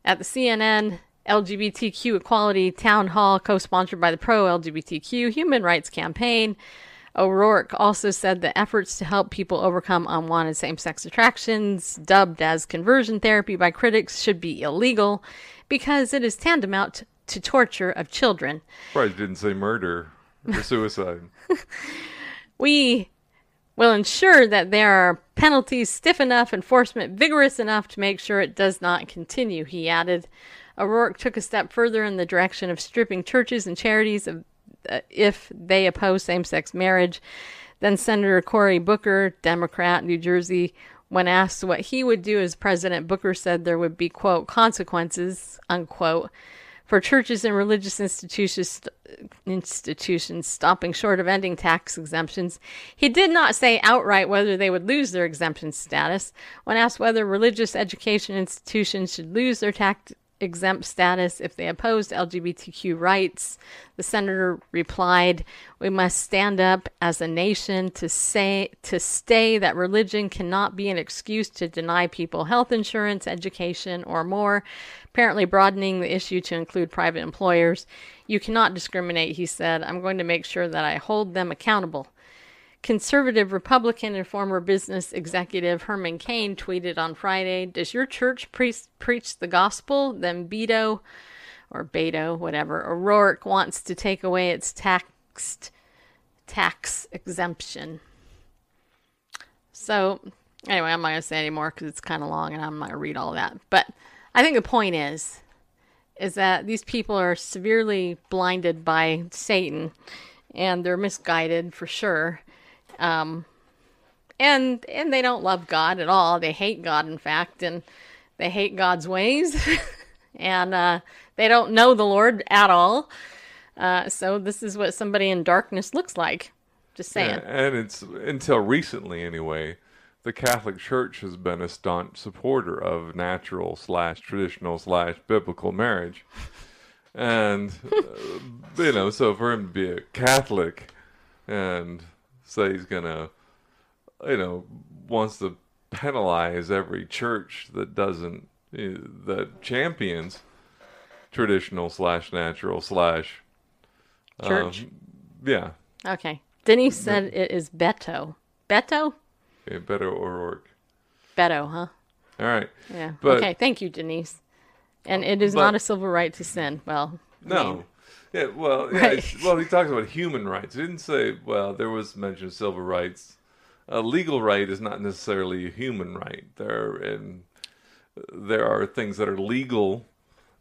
At the CNN LGBTQ equality town hall co sponsored by the pro LGBTQ human rights campaign. O'Rourke also said that efforts to help people overcome unwanted same sex attractions, dubbed as conversion therapy by critics, should be illegal because it is tantamount to torture of children. Probably didn't say murder or suicide. We will ensure that there are penalties stiff enough, enforcement vigorous enough to make sure it does not continue, he added. O'Rourke took a step further in the direction of stripping churches and charities of uh, if they oppose same-sex marriage. Then Senator Cory Booker, Democrat, New Jersey, when asked what he would do as president, Booker said there would be quote consequences unquote for churches and religious institutions institutions stopping short of ending tax exemptions. He did not say outright whether they would lose their exemption status. When asked whether religious education institutions should lose their tax exempt status if they opposed LGBTQ rights. The senator replied, "We must stand up as a nation to say to stay that religion cannot be an excuse to deny people health insurance, education, or more." Apparently broadening the issue to include private employers. You cannot discriminate, he said. I'm going to make sure that I hold them accountable. Conservative Republican and former business executive Herman Cain tweeted on Friday Does your church pre- preach the gospel? Then Beto, or Beto, whatever, O'Rourke wants to take away its taxed tax exemption. So, anyway, I'm not going to say anymore because it's kind of long and I'm not going to read all that. But I think the point is, is that these people are severely blinded by Satan and they're misguided for sure um, and and they don't love God at all. They hate God, in fact, and they hate God's ways, and uh, they don't know the Lord at all. Uh, so this is what somebody in darkness looks like. Just saying. Yeah, and it's until recently, anyway. The Catholic Church has been a staunch supporter of natural slash traditional slash biblical marriage, and uh, you know, so for him to be a Catholic and say he's gonna, you know, wants to penalize every church that doesn't that champions traditional slash natural slash church. Um, yeah. Okay. Denise said it is Beto. Beto. Okay, Beto O'Rourke. Beto, huh? All right. Yeah. But, okay. Thank you, Denise. And it is but, not a civil right to sin. Well, no. I mean, Yeah, well, yeah, Right. well, he talks about human rights. He didn't say, well, there was mention of civil rights. A legal right is not necessarily a human right. There and there are things that are legal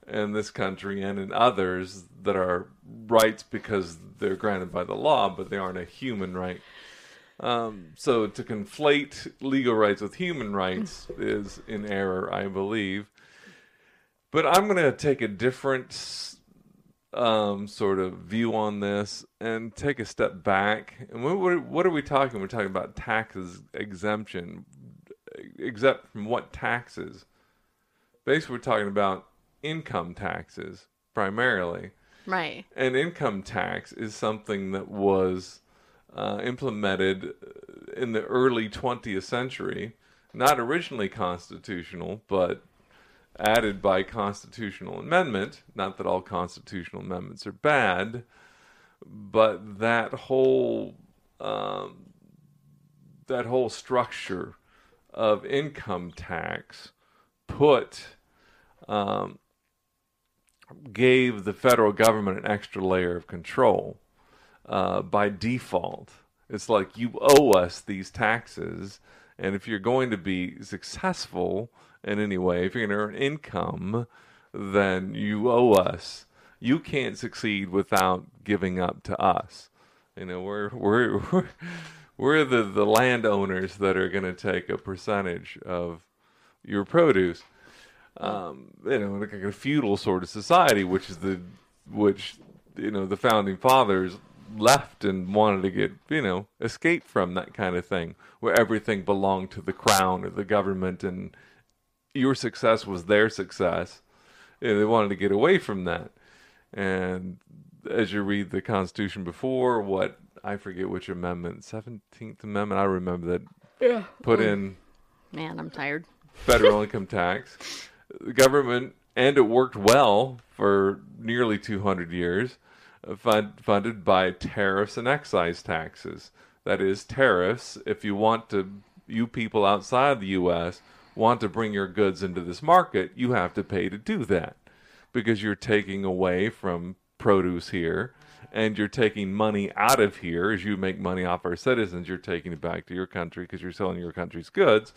in this country and in others that are rights because they're granted by the law, but they aren't a human right. Um, so to conflate legal rights with human rights is in error, I believe. But I'm going to take a different um, sort of view on this and take a step back. And what, what, what are we talking? We're talking about taxes exemption, exempt from what taxes? Basically, we're talking about income taxes primarily. right. And income tax is something that was uh, implemented in the early 20th century, not originally constitutional, but added by constitutional amendment. Not that all constitutional amendments are bad, but that whole um, that whole structure of income tax put um, gave the federal government an extra layer of control uh, by default. It's like you owe us these taxes, and if you're going to be successful in any way, if you're going to earn income, then you owe us. You can't succeed without giving up to us. You know, we're we're we're, the the landowners that are going to take a percentage of your produce um, you know, like a feudal sort of society, which is the which you know the founding fathers left and wanted to get you know escape from that kind of thing, where everything belonged to the crown or the government, and your success was their success. and they wanted to get away from that, and as you read the Constitution before, what I forget which amendment, Seventeenth Amendment, I remember that Yeah. put in Man, I'm tired. federal income tax. The government and it worked well for nearly 200 years, uh, fund, funded by tariffs and excise taxes. That is, tariffs, if you want to, you people outside the U.S. want to bring your goods into this market, you have to pay to do that. Because you're taking away from produce here and you're taking money out of here. As you make money off our citizens you're taking it back to your country because you're selling your country's goods.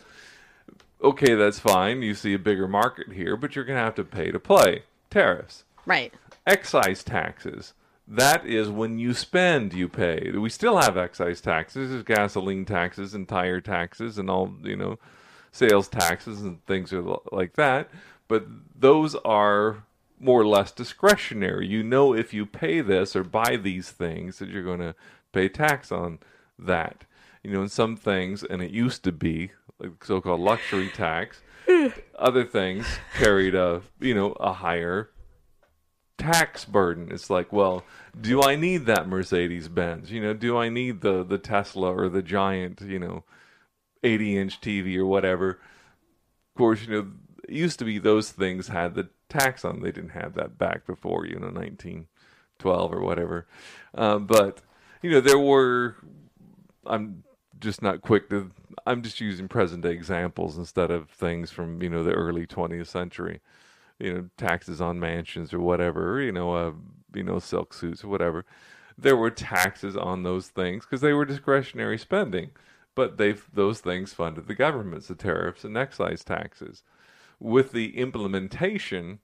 Okay that's fine. You see a bigger market here but you're going to have to pay to play. Tariffs. Right. excise taxes. That is when you spend you pay. We still have excise taxes. There's gasoline taxes and tire taxes and all you know sales taxes and things are like that but those are more or less discretionary you know if you pay this or buy these things that you're going to pay tax on that you know in some things and it used to be like so-called luxury tax other things carried a you know a higher tax burden. It's like, well, do I need that Mercedes Benz? You know, do I need the the Tesla or the giant, you know, 80 inch TV or whatever? Of course, you know, it used to be those things had the tax on. They didn't have that back before, you know, 1912 or whatever. Um, but you know, there were. I'm just not quick to. I'm just using present day examples instead of things from you know the early 20th century you know taxes on mansions or whatever you know uh, you know silk suits or whatever there were taxes on those things because they were discretionary spending but they've those things funded the governments the tariffs and excise taxes. With the implementation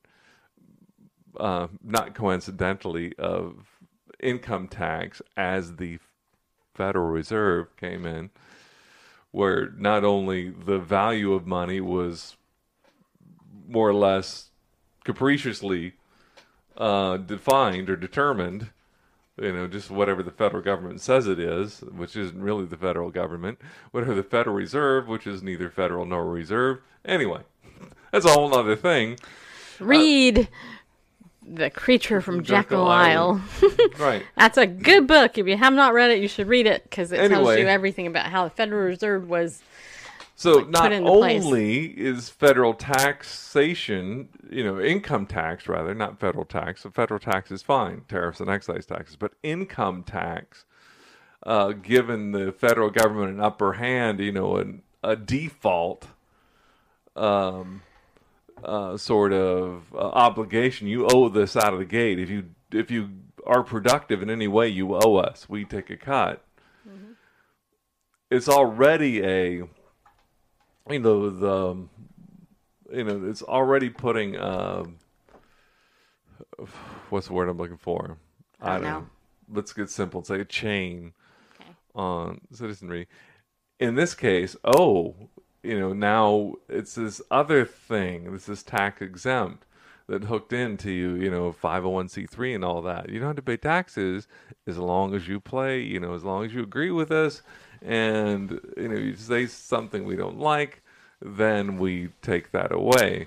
uh, not coincidentally of income tax as the federal reserve came in where not only the value of money was more or less capriciously uh, defined or determined, you know, just whatever the federal government says it is, which isn't really the federal government, whatever the Federal Reserve, which is neither federal nor reserve. Anyway, that's a whole other thing. Read uh, The Creature from Jekyll Isle. right. That's a good book. If you have not read it, you should read it because it tells you everything about how the Federal Reserve was. So like, not into place. only is federal taxation, you know, income tax rather, not federal tax. So federal tax is fine, tariffs and excise taxes, but income tax, uh, given the federal government an upper hand, you know, an, a default um, uh, sort of uh, obligation. You owe this out of the gate. If you if you are productive in any way, you owe us. We take a cut. It's already a you know the you know it's already putting uh, what's the word I'm looking for? I don't know. Let's get simple. Say a chain Okay. on citizenry. In this case, oh, you know, now it's this other thing. This is tax exempt that hooked into you, you know, 501c3 and all that. You don't have to pay taxes as long as you play, you know, as long as you agree with us and, you know, you say something we don't like, then we take that away.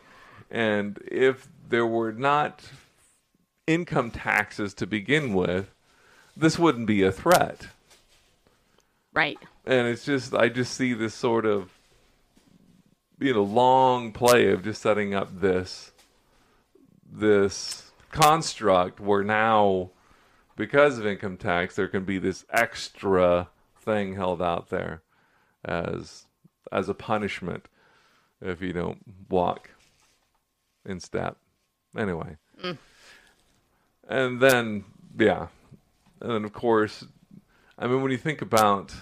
And if there were not income taxes to begin with, this wouldn't be a threat Right. and it's just I just see this sort of you know long play of just setting up this this construct where now because of income tax there can be this extra thing held out there as as a punishment if you don't walk in step. Anyway. Mm. And then yeah. And then of course I mean, when you think about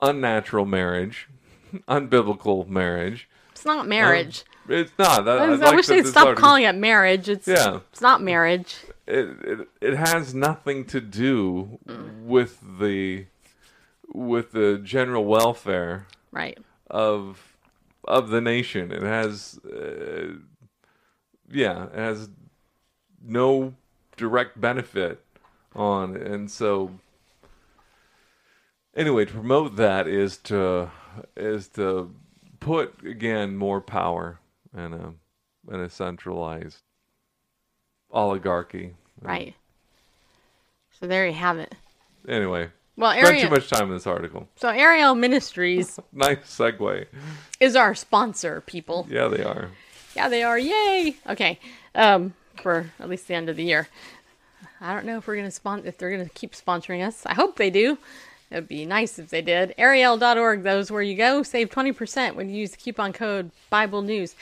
unnatural marriage, unbiblical marriage, It's not marriage. it's not. I, I, I like wish they'd stop calling it marriage. It's Yeah. it's not marriage. It, it it has nothing to do with the with the general welfare Right. of of the nation. It has, uh, yeah, it has no direct benefit on, and so anyway, to promote that is to is to put again more power in a in a centralized oligarchy. Right. So there you have it. Anyway, Well, spent too much time in this article. so Ariel Ministries Nice segue. is our sponsor, people. Yeah, they are. Yeah, they are. Yay. Okay. Um, for at least the end of the year. I don't know if we're gonna spon- if they're gonna keep sponsoring us. I hope they do. It'd be nice if they did. Ariel.org, those where you go. Save 20% when you use the coupon code Bible News.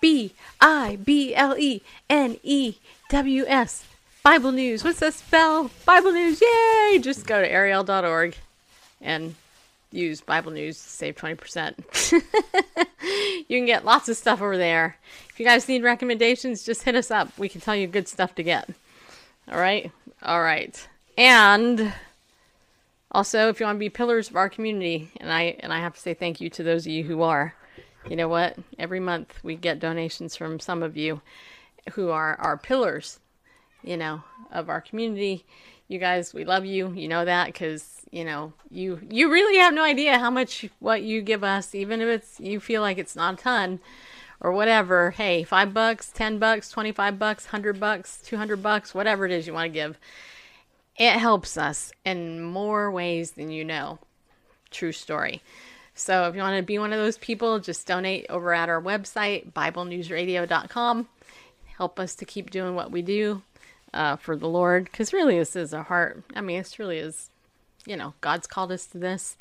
B I B L E N E W S. Bible News. What's that spell? Bible News. Yay! Just go to Ariel.org and use Bible News to save 20%. you can get lots of stuff over there. If you guys need recommendations, just hit us up. We can tell you good stuff to get. All right? All right. And also, if you want to be pillars of our community, and I and I have to say thank you to those of you who are. You know what? Every month we get donations from some of you who are our pillars, you know, of our community. You guys, we love you. You know that because you know you you really have no idea how much what you give us, even if it's you feel like it's not a ton or whatever. Hey, five bucks, ten bucks, twenty-five bucks, hundred bucks, two hundred bucks, whatever it is you want to give it helps us in more ways than you know. True story. So if you want to be one of those people, just donate over at our website, BibleNewsRadio.com. Help us to keep doing what we do uh, for the Lord, because really this is a heart. I mean, this really is, you know, God's called us to this.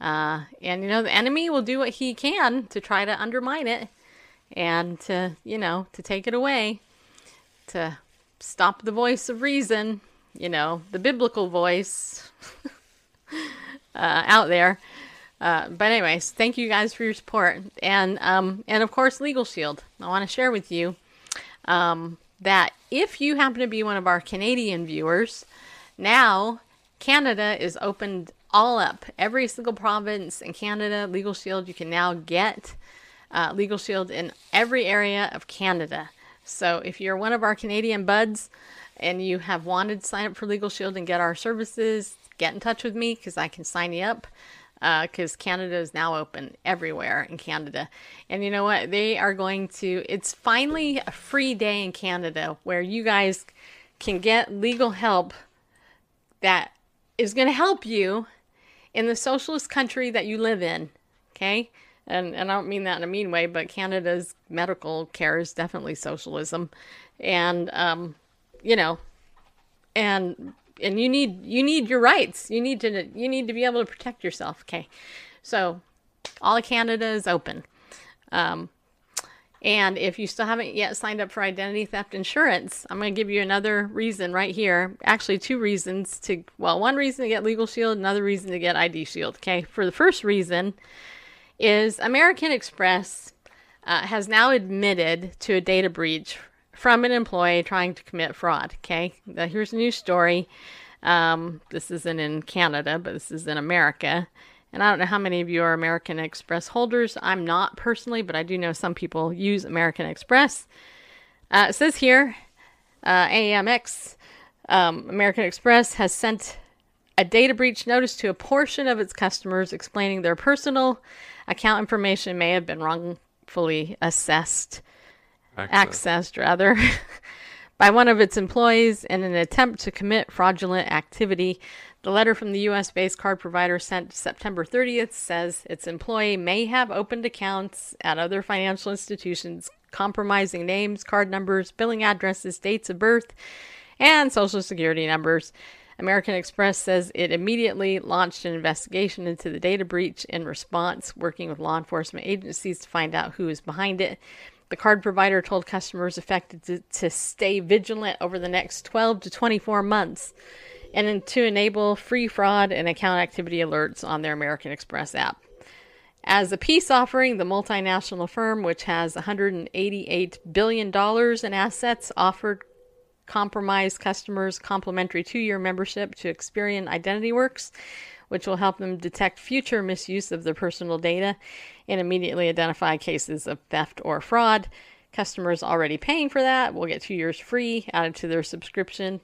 Uh, and, you know, the enemy will do what he can to try to undermine it and to, you know, to take it away, to stop the voice of reason you know, the biblical voice uh, out there. Uh, but anyways, thank you guys for your support, and um, and of course, Legal Shield. I want to share with you um, that if you happen to be one of our Canadian viewers, now Canada is opened all up. Every single province in Canada, Legal Shield, you can now get uh, Legal Shield in every area of Canada. So if you're one of our Canadian buds, and you have wanted to sign up for Legal Shield and get our services, get in touch with me because I can sign you up. Because uh, Canada is now open everywhere in Canada. And you know what? They are going to, it's finally a free day in Canada where you guys can get legal help that is going to help you in the socialist country that you live in. Okay? And, and I don't mean that in a mean way, but Canada's medical care is definitely socialism. And um, you know, and and you need you need your rights. You need to you need to be able to protect yourself. Okay, so all of Canada is open. Um, and if you still haven't yet signed up for identity theft insurance, I'm going to give you another reason right here. Actually, two reasons to, well, one reason to get Legal Shield, another reason to get ID Shield. Okay. For the first reason is American Express uh, has now admitted to a data breach from an employee trying to commit fraud. Okay, now here's a new story. Um, this isn't in Canada, but this is in America. And I don't know how many of you are American Express holders. I'm not personally, but I do know some people use American Express. Uh, it says here uh, AAMX, um, American Express, has sent a data breach notice to a portion of its customers explaining their personal account information may have been wrongfully assessed accessed rather by one of its employees in an attempt to commit fraudulent activity. The letter from the US based card provider sent September 30th says its employee may have opened accounts at other financial institutions compromising names, card numbers, billing addresses, dates of birth, and social security numbers. American Express says it immediately launched an investigation into the data breach in response, working with law enforcement agencies to find out who is behind it. The card provider told customers affected to, to stay vigilant over the next 12 to 24 months and to enable free fraud and account activity alerts on their American Express app. As a peace offering, the multinational firm, which has $188 billion in assets, offered compromised customers complimentary two year membership to Experian Identity Works, which will help them detect future misuse of their personal data and immediately identify cases of theft or fraud. Customers already paying for that will get two years free added to their subscription.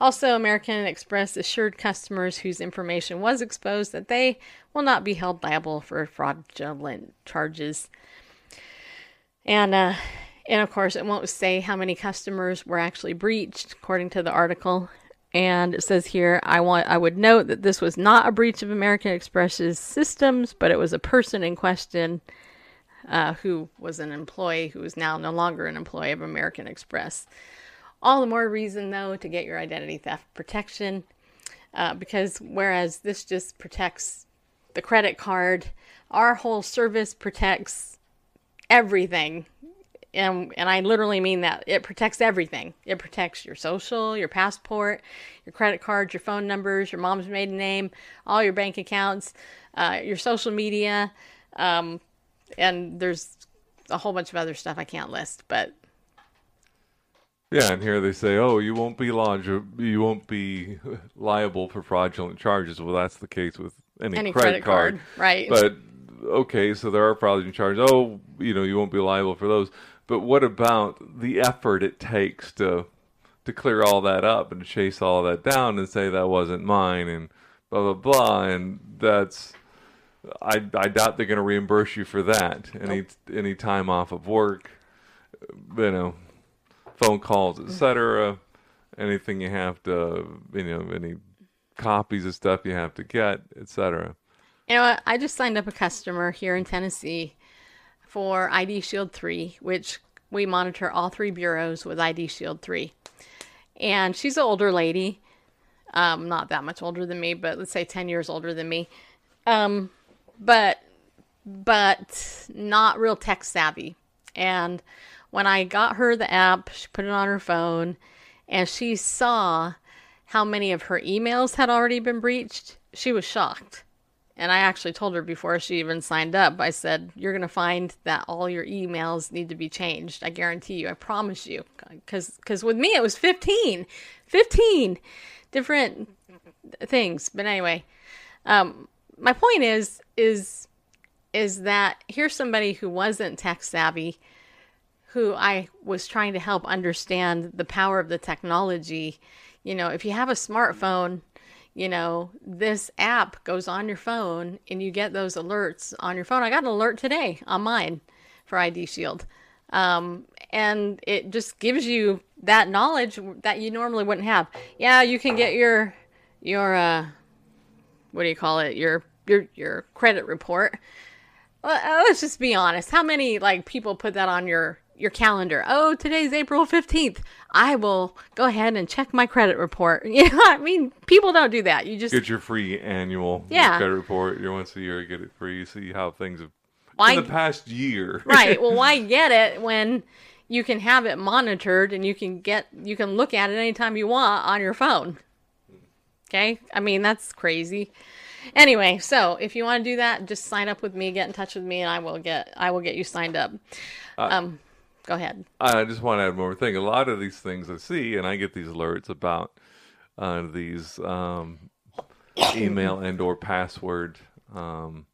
Also, American Express assured customers whose information was exposed that they will not be held liable for fraudulent charges. And uh, and of course, it won't say how many customers were actually breached, according to the article. And it says here, I want I would note that this was not a breach of American Express's systems, but it was a person in question uh, who was an employee who is now no longer an employee of American Express. All the more reason, though, to get your identity theft protection uh, because whereas this just protects the credit card, our whole service protects everything. And, and I literally mean that. It protects everything. It protects your social, your passport, your credit cards, your phone numbers, your mom's maiden name, all your bank accounts, uh, your social media, um, and there's a whole bunch of other stuff I can't list. But Yeah, and here they say, "Oh, you won't be lodged, you won't be liable for fraudulent charges." Well, that's the case with any, Any credit, credit card, card, right. But okay, so there are fraudulent charges. Oh, you know, you won't be liable for those. But what about the effort it takes to to clear all that up and to chase all that down and say that wasn't mine and blah blah blah and that's I I doubt they're going to reimburse you for that. Any any time off of work, you know, phone calls, etc. Mm-hmm. Anything you have to, you know, any copies of stuff you have to get, etc. You know what? I just signed up a customer here in Tennessee for ID Shield 3, which we monitor all three bureaus with ID Shield 3. And she's an older lady, um, not that much older than me, but let's say 10 years older than me. Um, but but not real tech savvy. And when I got her the app, she put it on her phone, and she saw how many of her emails had already been breached. She was shocked. And I actually told her before she even signed up, I said, You're going to find that all your emails need to be changed. I guarantee you. I promise you. Because with me, it was 15. 15 different things. But anyway, um, my point is, is, is that here's somebody who wasn't tech savvy, who I was trying to help understand the power of the technology. You know, if you have a smartphone, you know, this app goes on your phone and you get those alerts on your phone. I got an alert today on mine for ID Shield. Um, and it just gives you that knowledge that you normally wouldn't have. Yeah, you can get your your uh what do you call it? Your your your credit report. Well, let's just be honest. How many like people put that on your your calendar? Oh, today's April 15th. I will go ahead and check my credit report. You know, I mean, people don't do that. You just Get your free annual Yeah. credit report. Your once a year, you get it free. You see how things have Why- in the past year. right. Well, why get it when you can have it monitored and you can get you can look at it anytime you want on your phone? Okay? I mean, that's crazy. Anyway, so if you want to do that, just sign up with me, get in touch with me and I will get I will get you signed up. um go ahead. I just want to add one more thing. A lot of these things I see, and I get these alerts about uh, these um, email and or password um,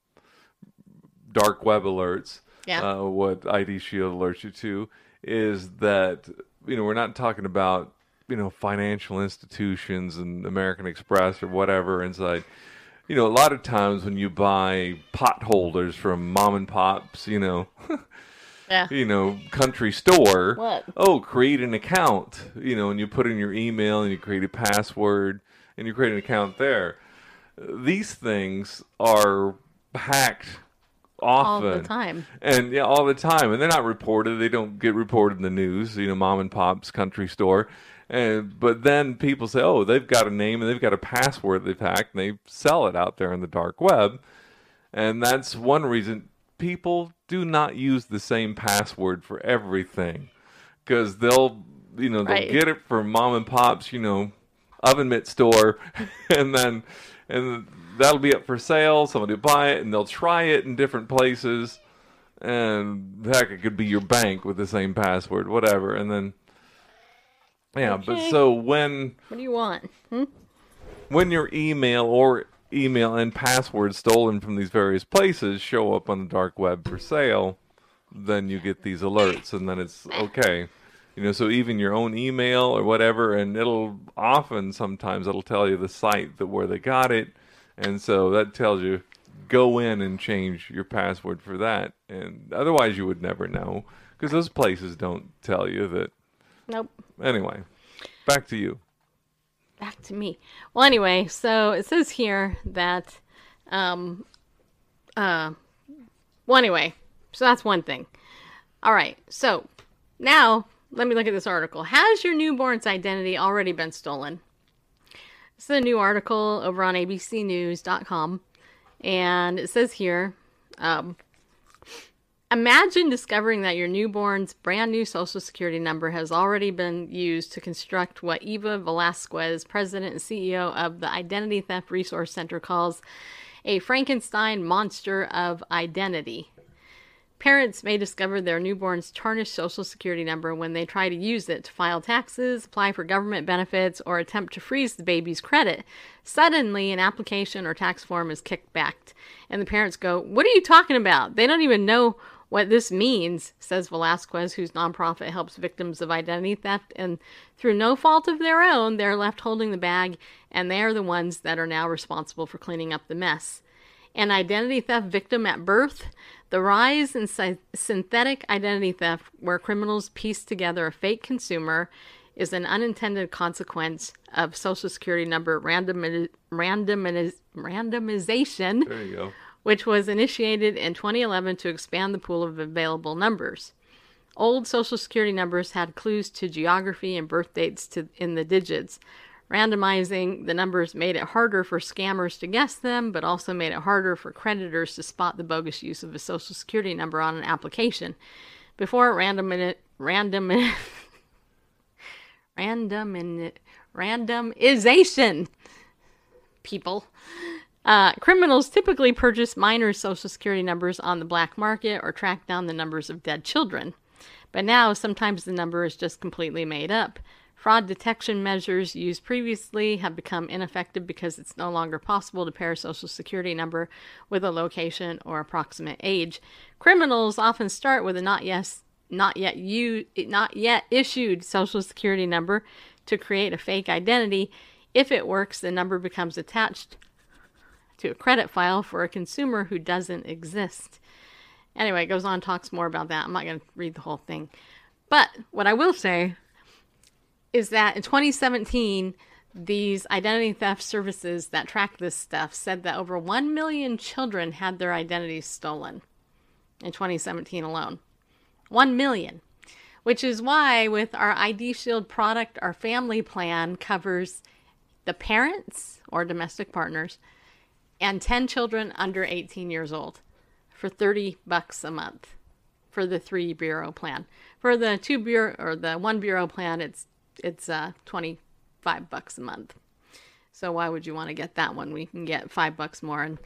dark web alerts. Yeah. Uh, what ID Shield alerts you to is that you know we're not talking about you know financial institutions and American Express or whatever inside. You know, a lot of times when you buy pot holders from mom and pops, you know, Yeah. you know, country store. What? Oh, create an account. You know, and you put in your email and you create a password and you create an account there. These things are hacked All often. the time. And yeah, all the time. And they're not reported. They don't get reported in the news, you know, mom and pop's country store. And but then people say, "Oh, they've got a name and they've got a password they've hacked." And they sell it out there in the dark web. And that's one reason people do not use the same password for everything because they'll, you know, they'll Right. get it from mom and pop's, you know, oven mitt store, and then and that'll be up for sale. Somebody will buy it and they'll try it in different places, and heck, it could be your bank with the same password, whatever, and then. Yeah, but so when What do you want? Hmm? when your email or email and password stolen from these various places show up on the dark web for sale, then you get these alerts, and then it's okay. You know, so even your own email or whatever, and it'll often sometimes it'll tell you the site that where they got it, and so that tells you go in and change your password for that, and otherwise you would never know because those places don't tell you that. Nope. Anyway, back to you. Back to me. Well, anyway, so it says here that, um, uh, well, anyway, So that's one thing. All right. So now let me look at this article. Has your newborn's identity already been stolen? This is a new article over on abcnews.com. And it says here um, Imagine discovering that your newborn's brand new social security number has already been used to construct what Eva Velasquez, president and CEO of the Identity Theft Resource Center, calls a Frankenstein monster of identity. Parents may discover their newborn's tarnished social security number when they try to use it to file taxes, apply for government benefits, or attempt to freeze the baby's credit. Suddenly, an application or tax form is kicked back, and the parents go, What are you talking about? They don't even know what this means, says Velasquez, whose nonprofit helps victims of identity theft, and through no fault of their own, they're left holding the bag, and they are the ones that are now responsible for cleaning up the mess. An identity theft victim at birth, the rise in sy- synthetic identity theft, where criminals piece together a fake consumer, is an unintended consequence of Social Security number randomiz- randomization There you go. Which was initiated in 2011 to expand the pool of available numbers. Old Social Security numbers had clues to geography and birth dates to, in the digits. Randomizing the numbers made it harder for scammers to guess them, but also made it harder for creditors to spot the bogus use of a Social Security number on an application. Before random random random randomization, people. Uh, criminals typically purchase minors' social security numbers on the black market or track down the numbers of dead children. But now, sometimes the number is just completely made up. Fraud detection measures used previously have become ineffective because it's no longer possible to pair a social security number with a location or approximate age. Criminals often start with a not yet not yet you not yet issued social security number to create a fake identity. If it works, the number becomes attached to a credit file for a consumer who doesn't exist. Anyway, it goes on, talks more about that. I'm not going to read the whole thing. But what I will say is that in 2017, these identity theft services that track this stuff said that over 1 million children had their identities stolen in 2017 alone. 1 million. Which is why, with our ID Shield product, our family plan covers the parents or domestic partners and 10 children under 18 years old for 30 bucks a month for the three bureau plan. For the two bureau or the one bureau plan, it's it's uh 25 bucks a month. So why would you want to get that one? We can get 5 bucks more and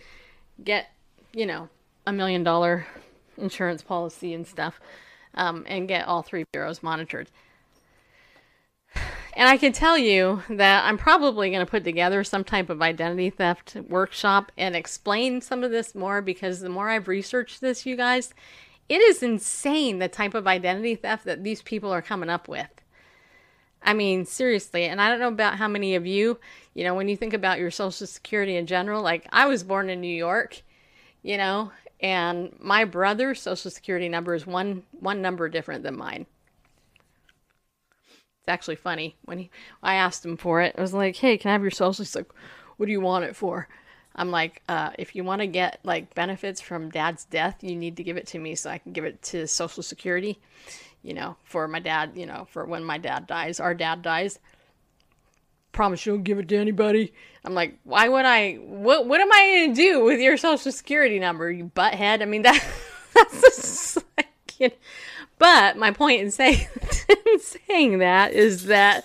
get, you know, a million dollar insurance policy and stuff. Um, and get all three bureaus monitored. And I can tell you that I'm probably going to put together some type of identity theft workshop and explain some of this more because the more I've researched this, you guys, it is insane the type of identity theft that these people are coming up with. I mean, seriously, and I don't know about how many of you, you know, when you think about your social security in general, like I was born in New York, you know, and my brother's social security number is one one number different than mine. It's actually funny when he, I asked him for it. I was like, "Hey, can I have your social?" He's like, "What do you want it for?" I'm like, uh, "If you want to get like benefits from Dad's death, you need to give it to me so I can give it to Social Security. You know, for my dad. You know, for when my dad dies, our dad dies. Promise you don't give it to anybody." I'm like, "Why would I? What What am I gonna do with your Social Security number, you butthead?" I mean that that's just like. You know, but my point in saying in saying that is that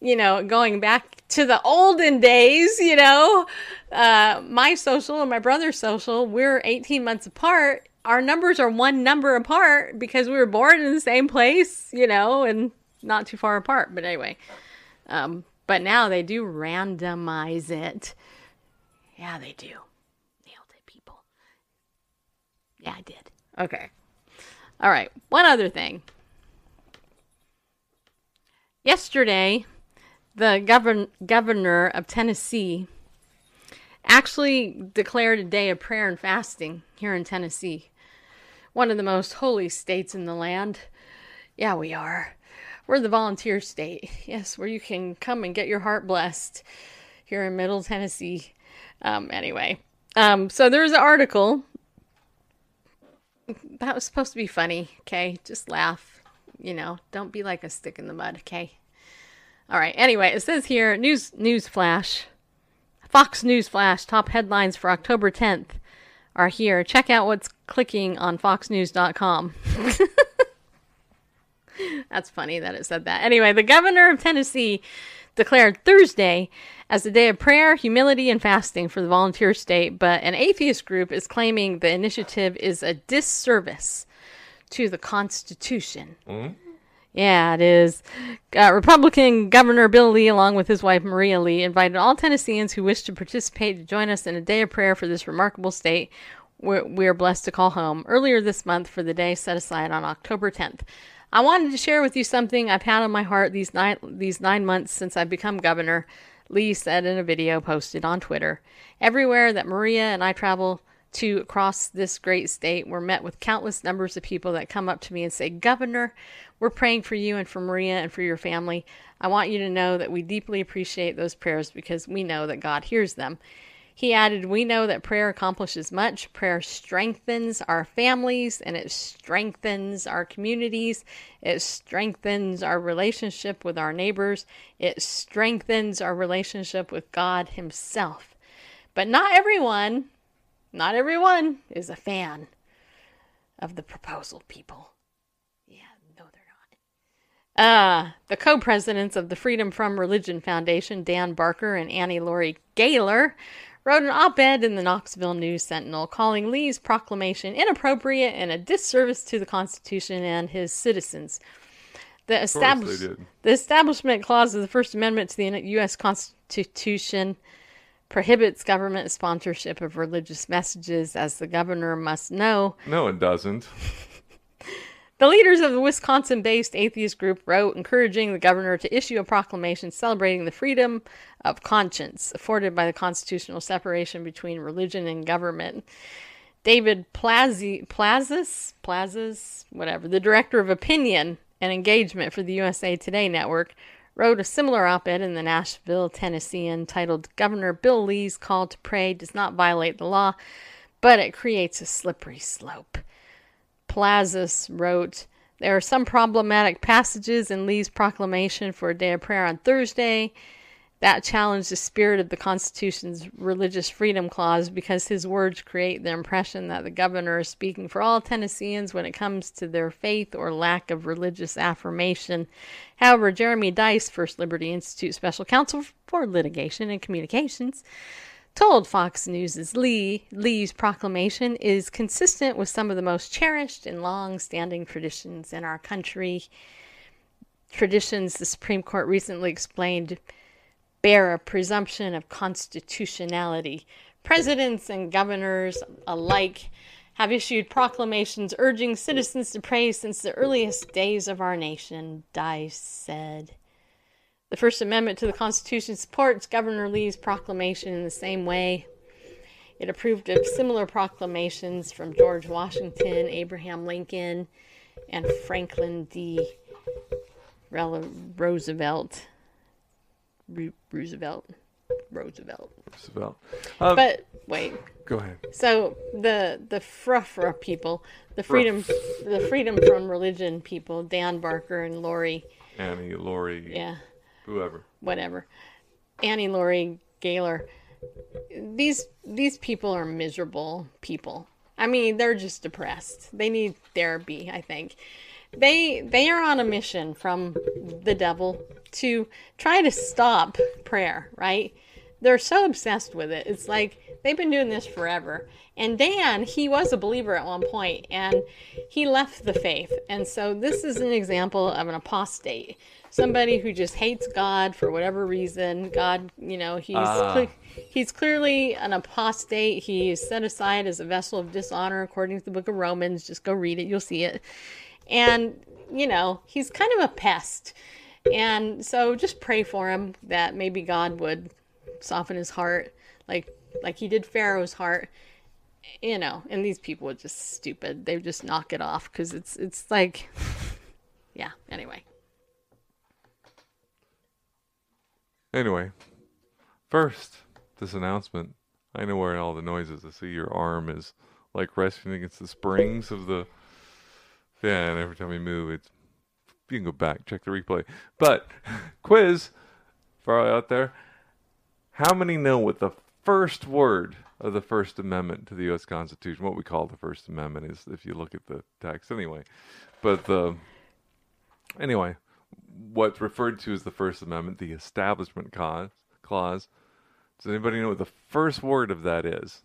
you know, going back to the olden days, you know, uh, my social and my brother's social, we're 18 months apart. Our numbers are one number apart because we were born in the same place, you know, and not too far apart. But anyway, um, but now they do randomize it. Yeah, they do. Nailed it, people. Yeah, I did. Okay. All right. One other thing. Yesterday, the govern- governor of Tennessee actually declared a day of prayer and fasting here in Tennessee, one of the most holy states in the land. Yeah, we are. We're the volunteer state. Yes, where you can come and get your heart blessed here in Middle Tennessee. Um, anyway, um, so there's an article that was supposed to be funny, okay? Just laugh. You know, don't be like a stick in the mud, okay? All right. Anyway, it says here news news flash. Fox News Flash top headlines for October 10th are here. Check out what's clicking on foxnews.com. That's funny that it said that. Anyway, the governor of Tennessee declared Thursday as a day of prayer, humility, and fasting for the volunteer state, but an atheist group is claiming the initiative is a disservice to the Constitution. Yeah, it is. Uh, Republican Governor Bill Lee, along with his wife Maria Lee, invited all Tennesseans who wish to participate to join us in a day of prayer for this remarkable state we're, we are blessed to call home earlier this month for the day set aside on October 10th. I wanted to share with you something I've had on my heart these nine these nine months since I've become governor. Lee said in a video posted on Twitter. Everywhere that Maria and I travel to across this great state, we're met with countless numbers of people that come up to me and say, Governor, we're praying for you and for Maria and for your family. I want you to know that we deeply appreciate those prayers because we know that God hears them. He added, We know that prayer accomplishes much. Prayer strengthens our families and it strengthens our communities. It strengthens our relationship with our neighbors. It strengthens our relationship with God Himself. But not everyone, not everyone is a fan of the proposal, people. Yeah, no, they're not. Uh, the co presidents of the Freedom from Religion Foundation, Dan Barker and Annie Laurie Gaylor, wrote an op ed in the Knoxville News Sentinel calling Lee's proclamation inappropriate and a disservice to the Constitution and his citizens. The, establish- the Establishment Clause of the First Amendment to the U.S. Constitution prohibits government sponsorship of religious messages, as the governor must know. No, it doesn't. The leaders of the Wisconsin based atheist group wrote encouraging the governor to issue a proclamation celebrating the freedom of conscience afforded by the constitutional separation between religion and government. David Plazi, Plazas, Plazas, whatever, the director of opinion and engagement for the USA Today network, wrote a similar op ed in the Nashville Tennessean titled Governor Bill Lee's call to pray does not violate the law, but it creates a slippery slope. Plazas wrote, There are some problematic passages in Lee's proclamation for a day of prayer on Thursday that challenge the spirit of the Constitution's Religious Freedom Clause because his words create the impression that the governor is speaking for all Tennesseans when it comes to their faith or lack of religious affirmation. However, Jeremy Dys, First Liberty Institute Special Counsel for Litigation and Communications, told Fox News' Lee Lee's proclamation is consistent with some of the most cherished and long-standing traditions in our country. Traditions the Supreme Court recently explained bear a presumption of constitutionality. Presidents and governors alike have issued proclamations urging citizens to pray since the earliest days of our nation, Dys said. The First Amendment to the Constitution supports Governor Lee's proclamation in the same way. It approved of similar proclamations from George Washington, Abraham Lincoln, and Franklin D. Roosevelt. Roosevelt. Roosevelt. Roosevelt. Uh, But wait, go ahead. so the the frufra people, the freedom the freedom from religion people, Dan Barker and Lori, Annie, Lori, yeah, whoever. whatever. Annie Laurie Gaylor. These these people are miserable people. I mean, they're just depressed. They need therapy, I think. They they are on a mission from the devil to try to stop prayer, right? They're so obsessed with it. It's like they've been doing this forever. And Dan, he was a believer at one point and he left the faith. And so this is an example of an apostate. Somebody who just hates God for whatever reason. God, you know, he's ah. cle- he's clearly an apostate. He's set aside as a vessel of dishonor according to the book of Romans. Just go read it, you'll see it. And, you know, he's kind of a pest. And so just pray for him that maybe God would soften his heart like like he did Pharaoh's heart. You know, and these people are just stupid. They just knock it off cuz it's it's like yeah, anyway. Anyway, first, this announcement. I know where all the noise is. I see your arm is like resting against the springs of the fan. And every time we move, it's you can go back check the replay. But quiz for all out there: How many know what the first word of the First Amendment to the U.S. Constitution, what we call the First Amendment, is if you look at the text anyway. But the anyway, what's referred to as the First Amendment, the Establishment Clause. Clause. Does anybody know what the first word of that is?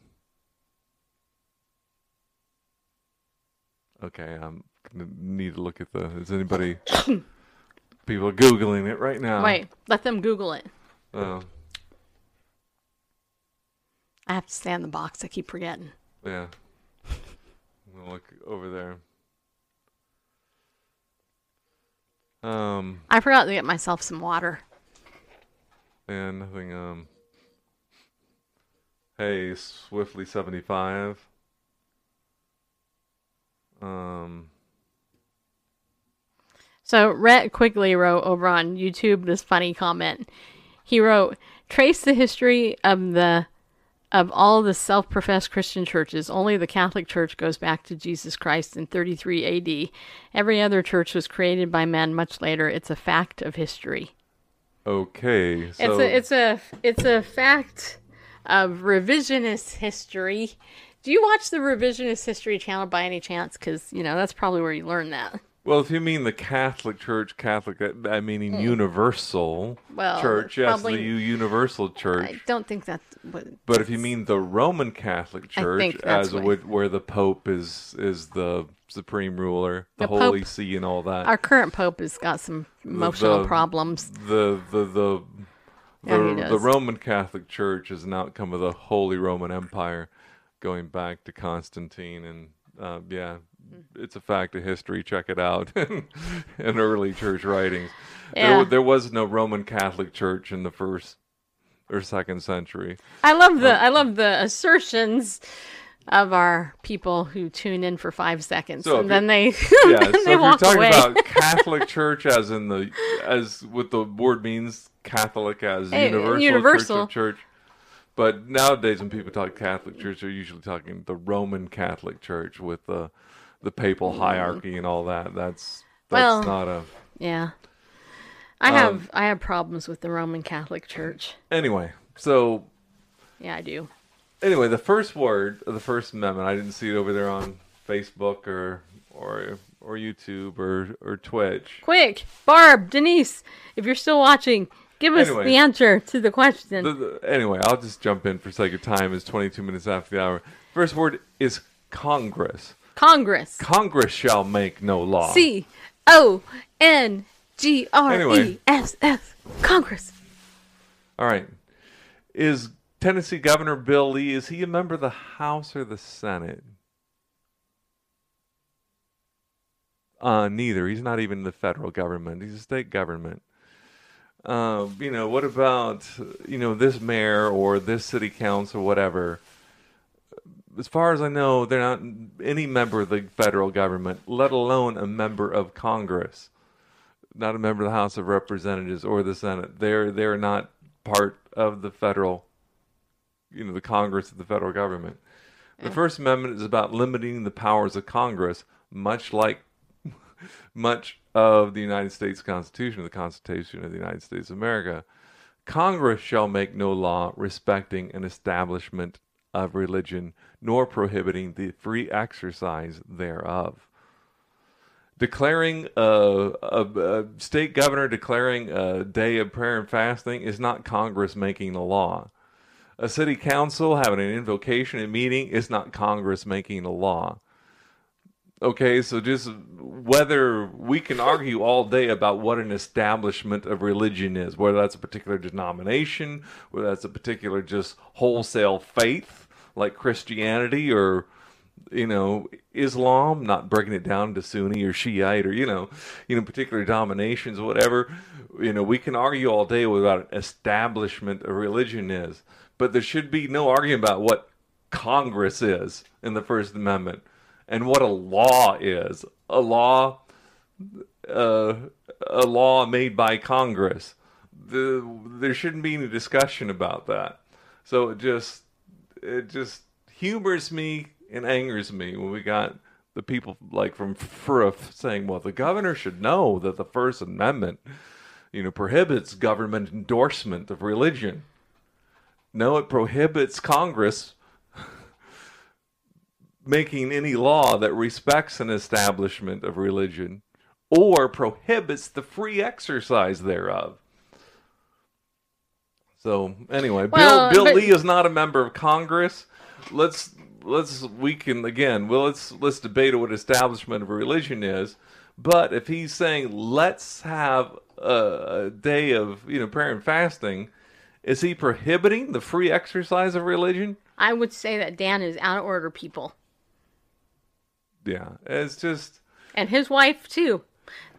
Okay, gonna need to look at the. Is anybody? people are googling it right now. Wait, let them Google it. Oh, I have to stay in the box. I keep forgetting. yeah. I'm gonna look over there. Um, I forgot to get myself some water. and nothing. Um. Hey, swiftly seventy five. Um. So Rhett quickly wrote over on YouTube this funny comment. He wrote, "Trace the history of the of all the self-professed Christian churches. Only the Catholic Church goes back to Jesus Christ in 33 A.D. Every other church was created by men much later. It's a fact of history. Okay. So It's a it's a it's a fact of revisionist history. Do you watch the revisionist history channel by any chance? Because you know that's probably where you learn that. Well, if you mean the Catholic Church, Catholic, uh, I mean universal Hmm. Well, church, yes, the U- universal church. I don't think that's what. but if you mean the Roman Catholic Church, as what- where the Pope is is the supreme ruler, the, The Holy Pope- See, and all that, Our current pope has got some emotional the- problems. the the the Yeah, he the, the. Roman Catholic Church is an outcome of the Holy Roman Empire, going back to Constantine, and uh, yeah. It's a fact of history. Check it out in early church writings. There, Yeah. wa- there was no Roman Catholic Church in the first or second century. I love the um, I love the assertions of our people who tune in for five seconds So and then they Yeah, then so they if you're walk talking away. about Catholic Church, as in the as what the word means, Catholic as Hey, universal, universal. Church church. But nowadays, when people talk Catholic Church, they're usually talking the Roman Catholic Church with the the papal hierarchy and all that. That's that's Well- not a yeah, Um, I have I have problems with the Roman Catholic Church. anyway. So Yeah, I do. anyway, the first word of the First Amendment. I didn't see it over there on Facebook or or or YouTube or or Twitch. Quick, Barb, Denise, if you're still watching, give us Anyway. the answer to the question. The, the, anyway, I'll just jump in for sake of time. It's 22 minutes after the hour. First word is Congress. Congress. Congress shall make no law. C O N G R E. S S. Congress. All right. Is Tennessee Governor Bill Lee, is he a member of the House or the Senate? Uh, neither. He's not even the federal government. He's a state government. Um, you know, what about, you know, this mayor or this city council, or whatever? As far as I know, they're not any member of the federal government, let alone a member of Congress. Not a member of the House of Representatives or the Senate. They're they're not part of the federal, you know, the Congress of the federal government. The First Amendment is about limiting the powers of Congress, much like much of the United States Constitution, the Constitution of the United States of America. Congress shall make no law respecting an establishment of religion, nor prohibiting the free exercise thereof. Declaring a, a, a state governor declaring a day of prayer and fasting is not Congress making the law. A city council having an invocation and meeting is not Congress making the law. Okay, so just whether we can argue all day about what an establishment of religion is, whether that's a particular denomination, whether that's a particular just wholesale faith like Christianity or you know Islam, not breaking it down to Sunni or Shiite or you know you know particular dominations or whatever. You know we can argue all day about an establishment of religion is, but there should be no argument about what Congress is in the First Amendment and what a law is. A law, uh, a law made by Congress. The, there shouldn't be any discussion about that. So it just, it just humors me and angers me when we got the people like from FRUF saying, well, the governor should know that the First Amendment, you know, prohibits government endorsement of religion. No, it prohibits Congress making any law that respects an establishment of religion or prohibits the free exercise thereof. So anyway, Well, Bill Bill but- Lee is not a member of Congress. Let's let's we can again. Well, let's let's debate what establishment of religion is. But if he's saying let's have a, a day of you know prayer and fasting, is he prohibiting the free exercise of religion? I would say that Dan is out of order, people, Yeah, it's just and his wife too.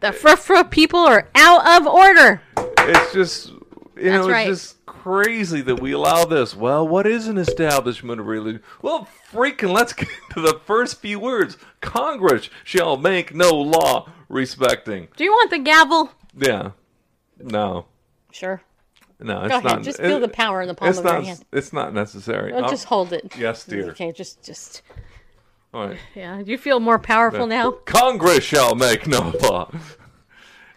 The frufra people are out of order. it's just you know That's right. it's just crazy that we allow this. Well, what is an establishment of religion? Well, freaking let's get to the first few words. Congress shall make no law respecting. Do you want the gavel? Yeah. No. Sure. No, it's Go ahead. not. Just feel the power in the palm it's of not, your hand. It's not necessary. Just hold it. Yes, dear. Okay, just, just, all right. yeah. You feel more powerful now? Congress shall make no law.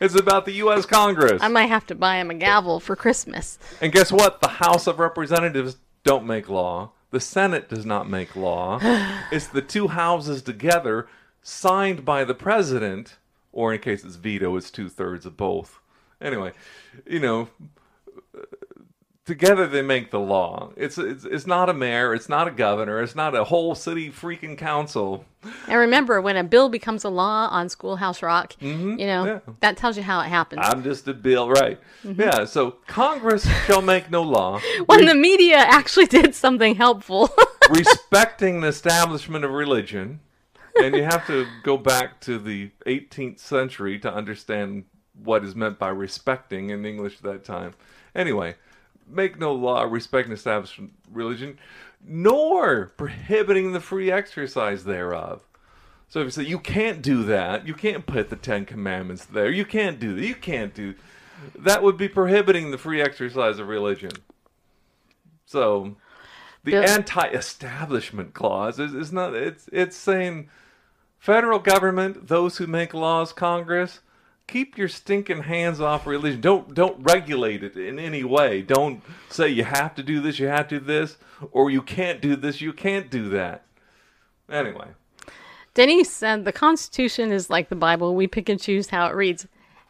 It's about the U.S. Congress. I might have to buy him a gavel for Christmas. And guess what? The House of Representatives don't make law. The Senate does not make law. it's the two houses together, signed by the president, or in case it's veto, it's two thirds of both. Anyway, you know, together they make the law. It's, it's it's not a mayor, it's not a governor, it's not a whole city freaking council. And remember, when a bill becomes a law on Schoolhouse Rock, you know, Mm-hmm. yeah. that tells you how it happens. I'm just a bill, right? Mm-hmm. Yeah. So Congress shall make no law. when the media actually did something helpful. respecting the establishment of religion, and you have to go back to the 18th century to understand what is meant by respecting in English at that time. Anyway, make no law respecting establishment religion, nor prohibiting the free exercise thereof. So if you say you can't do that, you can't put the Ten Commandments there, you can't do that, you can't do that would be prohibiting the free exercise of religion. So the Bill- anti-establishment clause is, is not it's it's saying federal government those who make laws congress keep your stinking hands off religion don't don't regulate it in any way don't say you have to do this you have to do this or you can't do this you can't do that anyway Denise said the Constitution is like the Bible. We pick and choose how it reads.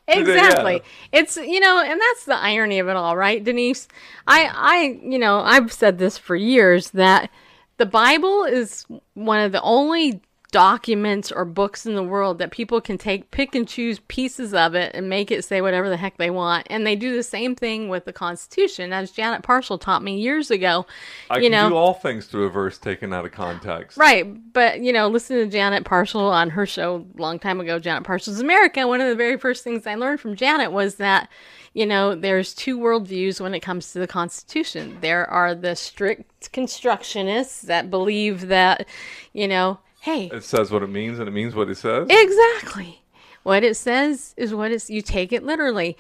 Yeah. Exactly. It's you know, and that's the irony of it all, right, Denise? I I you know, I've said this for years that the Bible is one of the only documents or books in the world that people can take pick and choose pieces of it and make it say whatever the heck they want. And they do the same thing with the Constitution, as Janet Parshall taught me years ago. i you can know, do all things through a verse taken out of context Right, but you know, listen to Janet Parshall on her show a long time ago, Janet Parshall's America. One of the very first things I learned from Janet was that, you know, there's two worldviews when it comes to the Constitution. There are the strict constructionists that believe that, you know, hey, it says what it means and it means what it says Exactly. What it says is what it's you take it literally.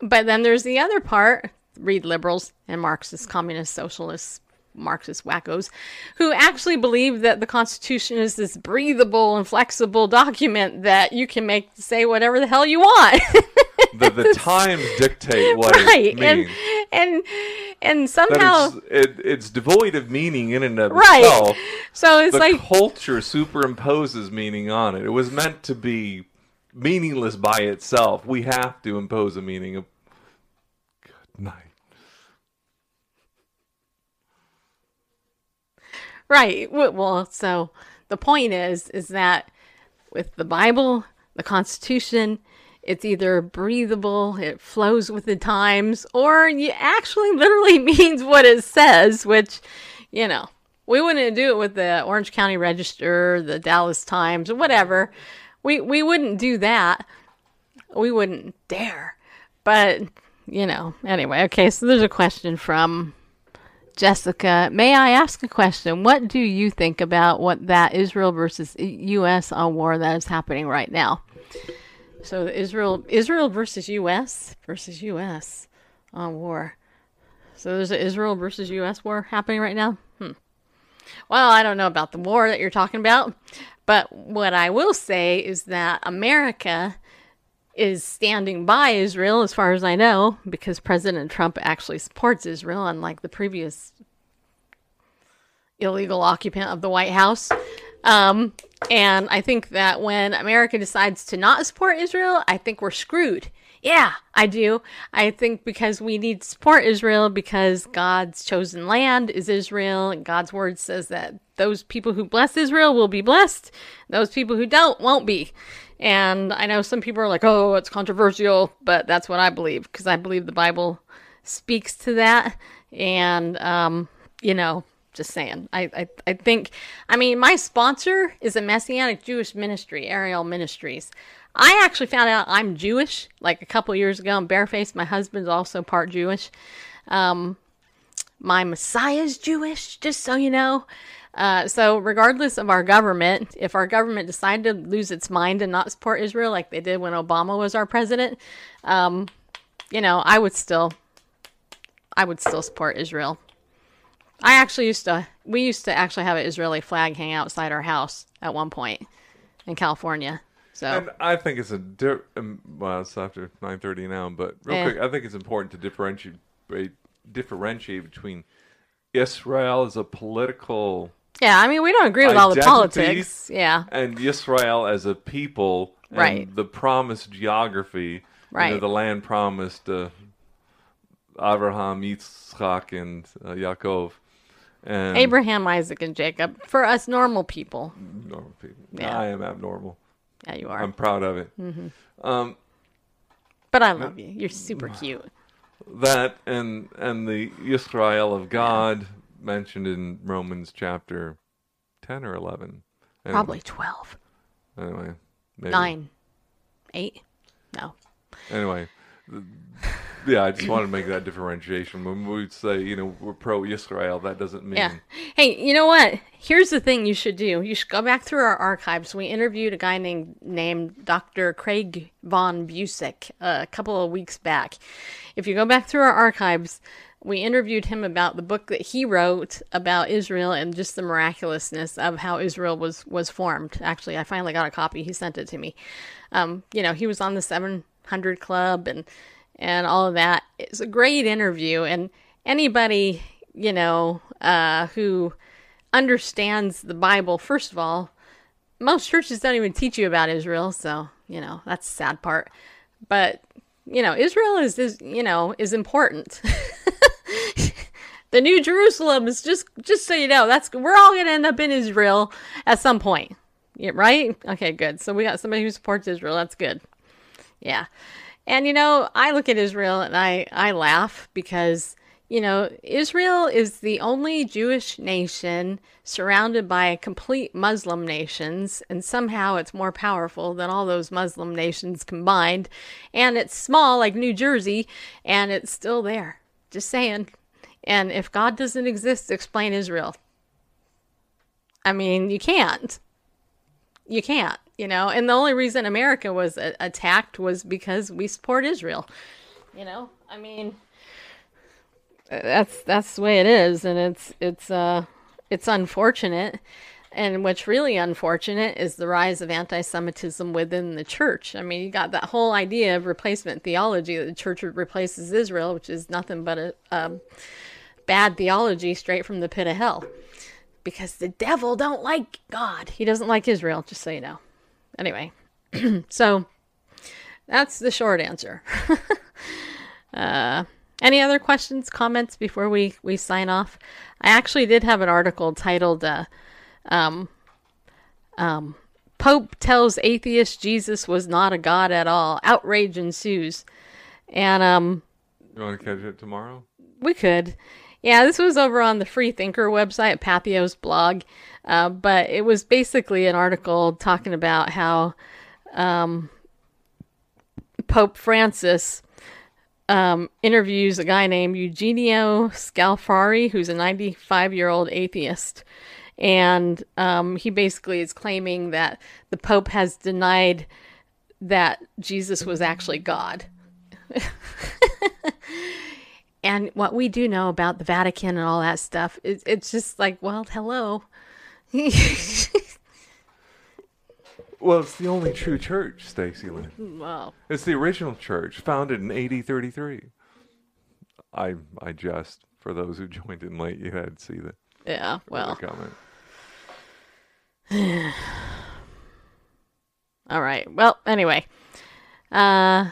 But then there's the other part, read liberals and Marxist, communist, socialists, Marxist wackos, who actually believe that the Constitution is this breathable and flexible document that you can make say whatever the hell you want. the, the times dictate what right. it And means and and that somehow it's, it, it's devoid of meaning in and of Right. itself so it's the like culture superimposes meaning on it. It was meant to be meaningless by itself. We have to impose a meaning of good night. Right. Well, so the point is, is that with the Bible, the Constitution, it's either breathable, it flows with the times, or it actually literally means what it says, which, you know, we wouldn't do it with the Orange County Register, the Dallas Times, whatever. We we wouldn't do that. We wouldn't dare. But, you know, anyway, okay, so there's a question from Jessica, may I ask a question? What do you think about what that Israel versus U.S. war that is happening right now? So Israel, Israel versus U.S. versus U.S. on war. So there's an Israel versus U.S. war happening right now. Hmm. Well, I don't know about the war that you're talking about, but what I will say is that America is standing by Israel, as far as I know, because President Trump actually supports Israel, unlike the previous illegal occupant of the White House. Um, and I think that when America decides to not support Israel, I think we're screwed. Yeah, I do. I think because we need to support Israel because God's chosen land is Israel, and God's word says that those people who bless Israel will be blessed, those people who don't won't be. And I know some people are like, oh, it's controversial, but that's what I believe because I believe the Bible speaks to that. And, um, you know, just saying. I, I, I think, I mean, my sponsor is a Messianic Jewish ministry, Ariel Ministries. I actually found out I'm Jewish like a couple years ago. I'm barefaced. My husband's also part Jewish. Um, my Messiah's Jewish, just so you know. Uh, so, regardless of our government, if our government decided to lose its mind and not support Israel like they did when Obama was our president, um, you know, I would still, I would still support Israel. I actually used to, we used to actually have an Israeli flag hang outside our house at one point in California. So, And I think it's a di- um, well, it's after nine thirty now, but real Yeah. quick, I think it's important to differentiate differentiate between Israel as a political yeah, I mean, we don't agree with all the politics. Yeah. and Israel as a people, and Right. The promised geography, you know, Right. the land promised uh, Abraham, Yitzchak, and uh, Yaakov, and Abraham, Isaac, and Jacob. For us normal people. normal people. Yeah. I am abnormal. Yeah, you are. I'm proud of it. Um, but I love you. You're super cute. that and and the Israel of God mentioned in Romans chapter ten or eleven. Anyway, Probably 12. Anyway, maybe. Nine. Eight? No. Anyway, yeah, I just wanted to make that differentiation. When we say you know we're pro Israel, that doesn't mean Yeah. Hey, you know what? Here's the thing you should do. You should go back through our archives. We interviewed a guy named named Dr. Craig von Buseck a couple of weeks back. If you go back through our archives, we interviewed him about the book that he wrote about Israel and just the miraculousness of how Israel was was formed. Actually, I finally got a copy. He sent it to me. Um, you know, he was on the 700 Club and and all of that. It's a great interview, and anybody you know uh, who understands the Bible, first of all, most churches don't even teach you about Israel, so you know that's the sad part. But you know, Israel is is you know is important. the New Jerusalem is just just so you know that's we're all gonna end up in Israel at some point, yeah, right? Okay, good. So we got somebody who supports Israel. That's good. Yeah. And you know, I look at Israel and I I laugh because you know, Israel is the only Jewish nation surrounded by complete Muslim nations, and somehow it's more powerful than all those Muslim nations combined. And it's small, like New Jersey, and it's still there. Just saying. And if God doesn't exist, explain Israel. I mean, you can't. You can't, you know. And the only reason America was a- attacked was because we support Israel. You know, I mean, that's that's the way it is, and it's it's uh it's unfortunate. And what's really unfortunate is the rise of anti-Semitism within the church. I mean, you got that whole idea of replacement theology that the church replaces Israel, which is nothing but a um, bad theology straight from the pit of hell. Because the devil don't like God. He doesn't like Israel, just so you know. Anyway, so that's the short answer. uh, any other questions, comments before we, we sign off? I actually did have an article titled uh, um, um, Pope tells atheist Jesus was not a god at all. Outrage ensues. And um, you want to catch it tomorrow. we could. Yeah, this was over on the Free Thinker website, Patheos blog. Uh, but it was basically an article talking about how um, Pope Francis um, interviews a guy named Eugenio Scalfari, who's a 95 year old atheist. And um, he basically is claiming that the Pope has denied that Jesus was actually God. and what we do know about the Vatican and all that stuff, it, it's just like, well, hello. Well, it's the only true church, Stacy Lynn. well, It's the original church, founded in AD 33. I I just for those who joined in late, you had to see that. yeah, well, comment. all right. Well, anyway, uh,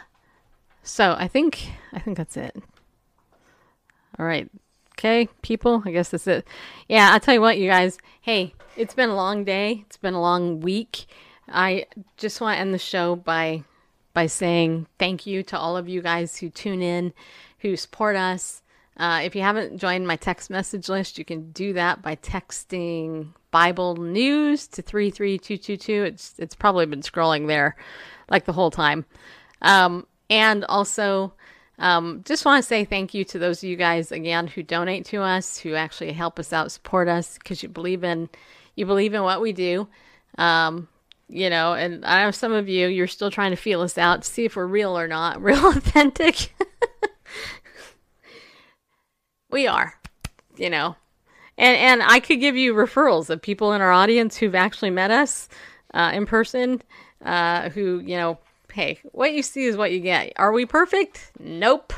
so I think I think that's it. All right. Okay, people, I guess that's it. Yeah, I'll tell you what, you guys. Hey, it's been a long day. It's been a long week. I just want to end the show by by saying thank you to all of you guys who tune in, who support us. Uh, if you haven't joined my text message list, you can do that by texting Bible News to three three two two two. It's it's probably been scrolling there like the whole time. Um, and also, um, just want to say thank you to those of you guys again who donate to us, who actually help us out, support us, because you believe in you believe in what we do. Um, you know, and I know some of you you're still trying to feel us out to see if we're real or not, real authentic. we are, you know, and and I could give you referrals of people in our audience who've actually met us uh, in person, uh, who you know hey, what you see is what you get. Are we perfect? Nope.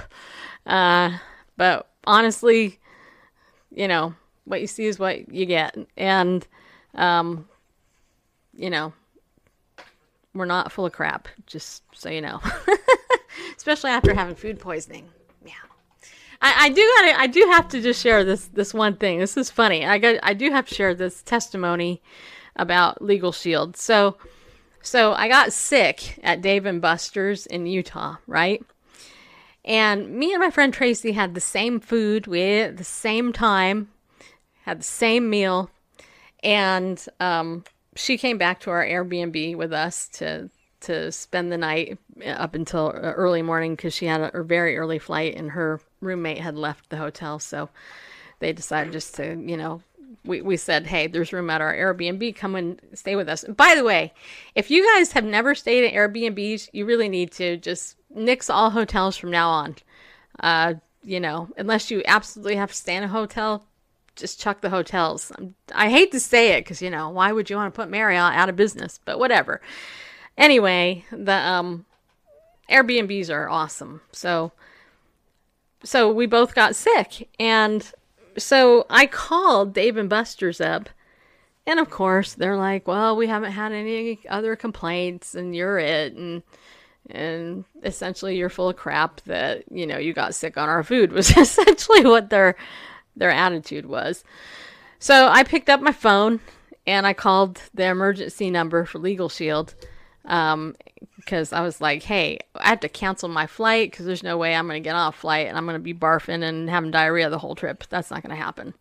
Uh, but honestly, you know, what you see is what you get. And, um, you know, we're not full of crap, just so you know. Especially after having food poisoning. Yeah. I, I do gotta, I do have to just share this this one thing. This is funny. I got I do have to share this testimony about Legal Shield. So so I got sick at Dave and Buster's in Utah, right? And me and my friend Tracy had the same food. We ate at the same time, had the same meal, and um, she came back to our Airbnb with us to to spend the night up until early morning because she had a, a very early flight and her roommate had left the hotel. So they decided just to, you know, we, we said, hey, there's room at our Airbnb. Come and stay with us. By the way, if you guys have never stayed at Airbnbs, you really need to just nix all hotels from now on. Uh, you know, unless you absolutely have to stay in a hotel, just chuck the hotels. I hate to say it because, you know, why would you want to put Marriott out of business? But whatever. Anyway, the um, Airbnbs are awesome. So, so we both got sick and so I called Dave and Buster's up, and of course they're like, "Well, we haven't had any other complaints, and you're it." And and essentially, you're full of crap that you know you got sick on our food was essentially what their their attitude was. So I picked up my phone and I called the emergency number for Legal Shield um, because I was like, hey, I have to cancel my flight because there's no way I'm going to get on a flight and I'm going to be barfing and having diarrhea the whole trip. That's not going to happen.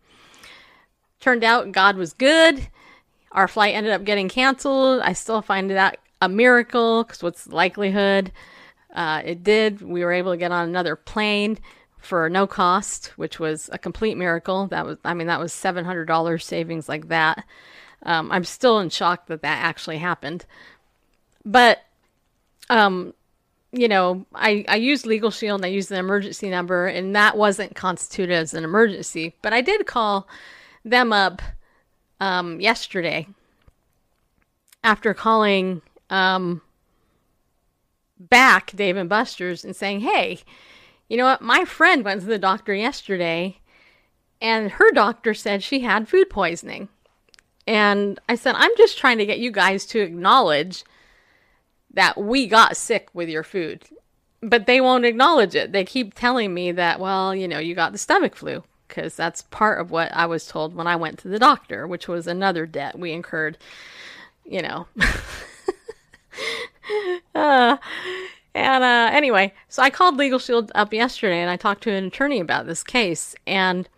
Turned out God was good. Our flight ended up getting canceled. I still find that a miracle because what's the likelihood? Uh, it did. We were able to get on another plane for no cost, which was a complete miracle. That was, I mean, that was $700 savings like that. Um, I'm still in shock that that actually happened. But um, you know, I, I used Legal Shield and I used the emergency number, and that wasn't constituted as an emergency. But I did call them up um, yesterday after calling um, back Dave and Buster's and saying, hey, you know what? My friend went to the doctor yesterday, and her doctor said she had food poisoning. And I said, I'm just trying to get you guys to acknowledge that we got sick with your food. But they won't acknowledge it. They keep telling me that, well, you know, you got the stomach flu because that's part of what I was told when I went to the doctor, which was another debt we incurred, you know. uh, and uh, anyway, so I called Legal Shield up yesterday and I talked to an attorney about this case. And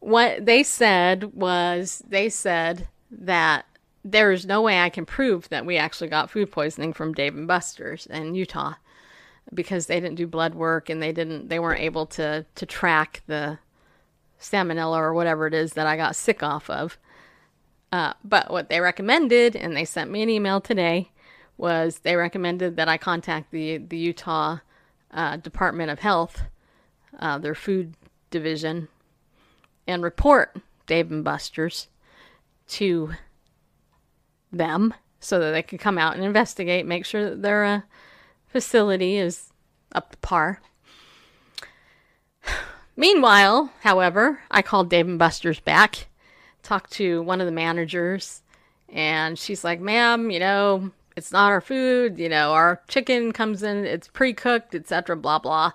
what they said was they said that there is no way I can prove that we actually got food poisoning from Dave and Buster's in Utah because they didn't do blood work and they didn't they weren't able to to track the salmonella or whatever it is that I got sick off of. Uh, but what they recommended, and they sent me an email today, was they recommended that I contact the the Utah uh, Department of Health uh, their food division and report Dave and Buster's to them so that they could come out and investigate, make sure that their uh, facility is up to par. Meanwhile, however, I called Dave and Buster's back, talked to one of the managers, and she's like, "Ma'am, you know, it's not our food. You know, our chicken comes in, it's pre-cooked, etc. Blah blah."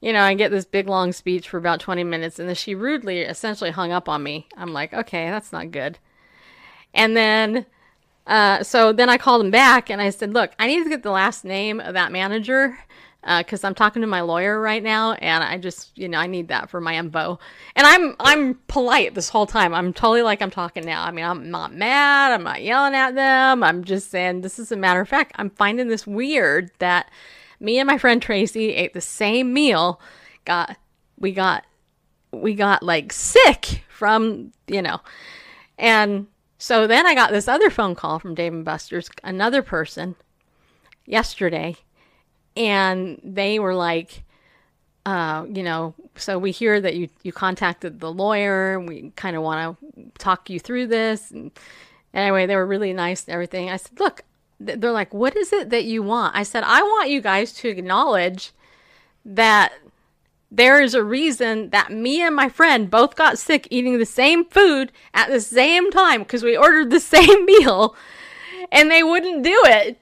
You know, I get this big long speech for about 20 minutes, and then she rudely, essentially, hung up on me. I'm like, "Okay, that's not good." And then uh, so then I called him back and I said, Look, I need to get the last name of that manager because uh, I'm talking to my lawyer right now and I just, you know, I need that for my info. And I'm I'm polite this whole time. I'm totally like I'm talking now. I mean, I'm not mad. I'm not yelling at them. I'm just saying this is a matter of fact. I'm finding this weird that me and my friend Tracy ate the same meal, got we got we got like sick from, you know, and so then I got this other phone call from Dave and Buster's, another person, yesterday, and they were like, uh, you know, so we hear that you you contacted the lawyer. We kind of want to talk you through this. And anyway, they were really nice and everything. I said, look, they're like, what is it that you want? I said, I want you guys to acknowledge that there is a reason that me and my friend both got sick eating the same food at the same time because we ordered the same meal and they wouldn't do it.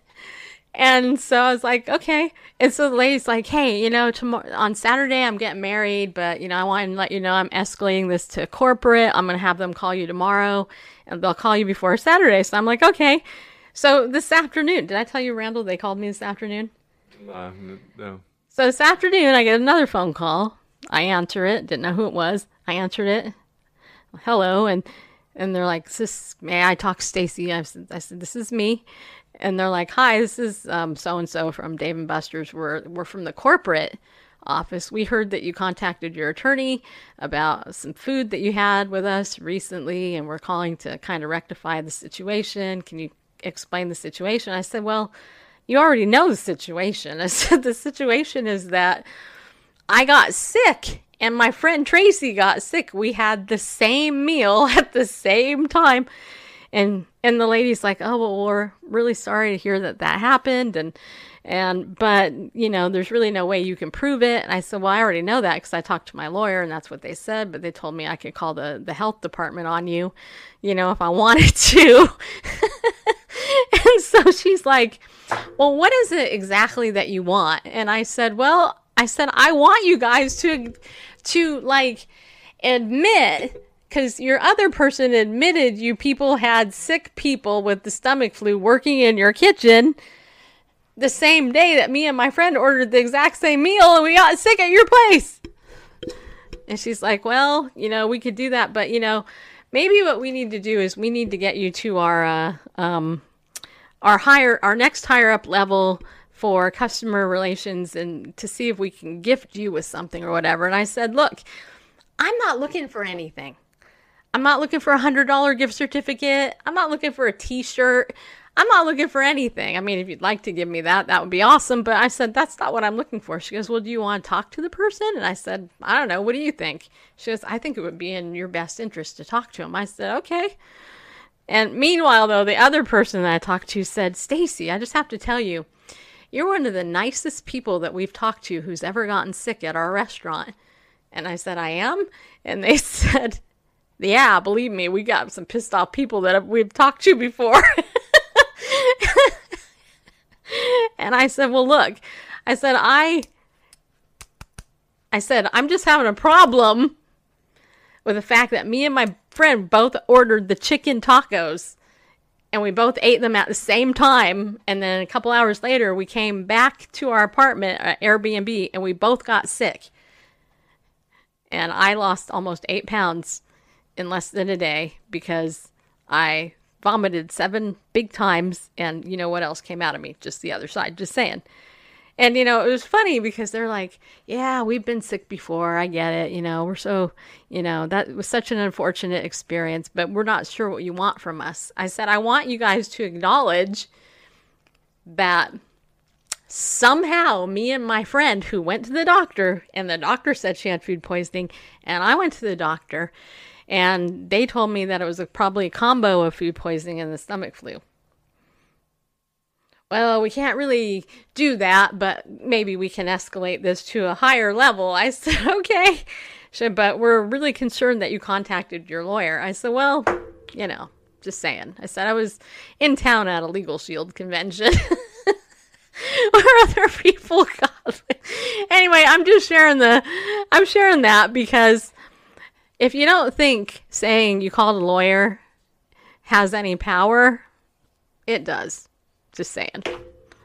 And so I was like, okay. And so the lady's like, hey, you know, tomorrow on Saturday I'm getting married, but you know, I want to let you know I'm escalating this to corporate. I'm to have them call you tomorrow and they'll call you before Saturday. So I'm like, okay. So this afternoon, did I tell you, Randall, they called me this afternoon? Uh, no. So this afternoon, I get another phone call. I answer it. Didn't know who it was. I answered it. Hello, and and they're like, "This may I talk Stacy?" I said, "I said this is me," and they're like, "Hi, this is so and so from Dave and Buster's. We're we're from the corporate office. We heard that you contacted your attorney about some food that you had with us recently, and we're calling to kind of rectify the situation. Can you explain the situation?" I said, "Well." You already know the situation. I said the situation is that I got sick and my friend Tracy got sick. We had the same meal at the same time. And and the lady's like, "Oh, well, we're really sorry to hear that that happened." And and but you know, there's really no way you can prove it. And I said, "Well, I already know that because I talked to my lawyer, and that's what they said. But they told me I could call the the health department on you, you know, if I wanted to." and so she's like, Well, what is it exactly that you want? And I said, Well, I said, I want you guys to, to like admit because your other person admitted you people had sick people with the stomach flu working in your kitchen the same day that me and my friend ordered the exact same meal and we got sick at your place. And she's like, Well, you know, we could do that, but you know, maybe what we need to do is we need to get you to our uh, um, our higher our next higher up level for customer relations and to see if we can gift you with something or whatever. And I said, look, I'm not looking for anything. I'm not looking for a hundred dollar gift certificate. I'm not looking for a t-shirt. I'm not looking for anything. I mean, if you'd like to give me that, that would be awesome. But I said, that's not what I'm looking for. She goes, well, do you want to talk to the person? And I said, I don't know. What do you think? She goes, I think it would be in your best interest to talk to him. I said, okay. And meanwhile, though, the other person that I talked to said, Stacy, I just have to tell you, you're one of the nicest people that we've talked to who's ever gotten sick at our restaurant. And I said, I am? And they said, Yeah, believe me, we got some pissed off people that we've talked to before. and I said, Well, look, I said, I. I said, I'm just having a problem with the fact that me and my friend both ordered the chicken tacos and we both ate them at the same time. And then a couple hours later, we came back to our apartment at Airbnb and we both got sick. And I lost almost eight pounds in less than a day because I vomited seven big times. And you know what else came out of me? Just the other side. Just saying. And you know, it was funny because they're like, "Yeah, we've been sick before. I get it. You know, we're so, you know, that was such an unfortunate experience, but we're not sure what you want from us." I said, "I want you guys to acknowledge that somehow me and my friend who went to the doctor and the doctor said she had food poisoning and I went to the doctor and they told me that it was a, probably a combo of food poisoning and the stomach flu. Well, we can't really do that, but maybe we can escalate this to a higher level. I said, okay. Said, but we're really concerned that you contacted your lawyer. I said, well, you know, just saying. I said I was in town at a Legal Shield convention. where other people got anyway i'm just sharing the i'm sharing that because if you don't think saying you called a lawyer has any power it does. Just saying.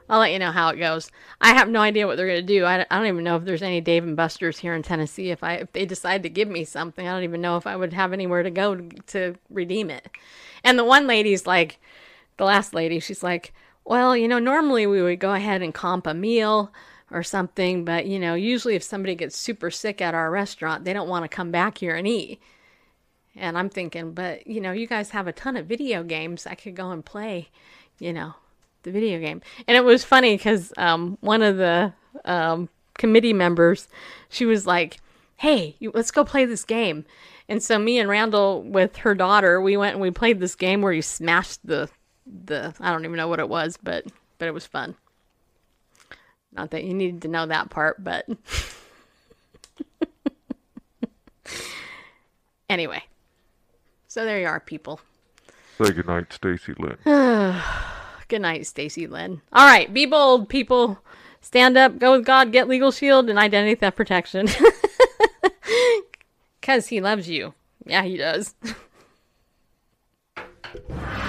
I'll let you know how it goes. I have no idea what they're going to do I, don't even know if there's any dave and buster's here in tennessee. If i if they decide to give me something i don't even know if i would have anywhere to go to, to redeem it. And the one lady's like the last lady she's like well, you know, normally we would go ahead and comp a meal or something, but you know, usually if somebody gets super sick at our restaurant, they don't want to come back here and eat. And I'm thinking, but you know, you guys have a ton of video games. I could go and play, you know, the video game. And it was funny because um, one of the um, committee members, she was like, "Hey, let's go play this game." And so me and Randall, with her daughter, we went and we played this game where you smashed the the I don't even know what it was, but but it was fun. Not that you needed to know that part, but anyway. So there you are, people. Say goodnight, Stacy Lynn. Good night, Stacy Lynn. All right, be bold, people. Stand up, go with God, get legal shield and identity theft protection. Cause he loves you. Yeah, he does.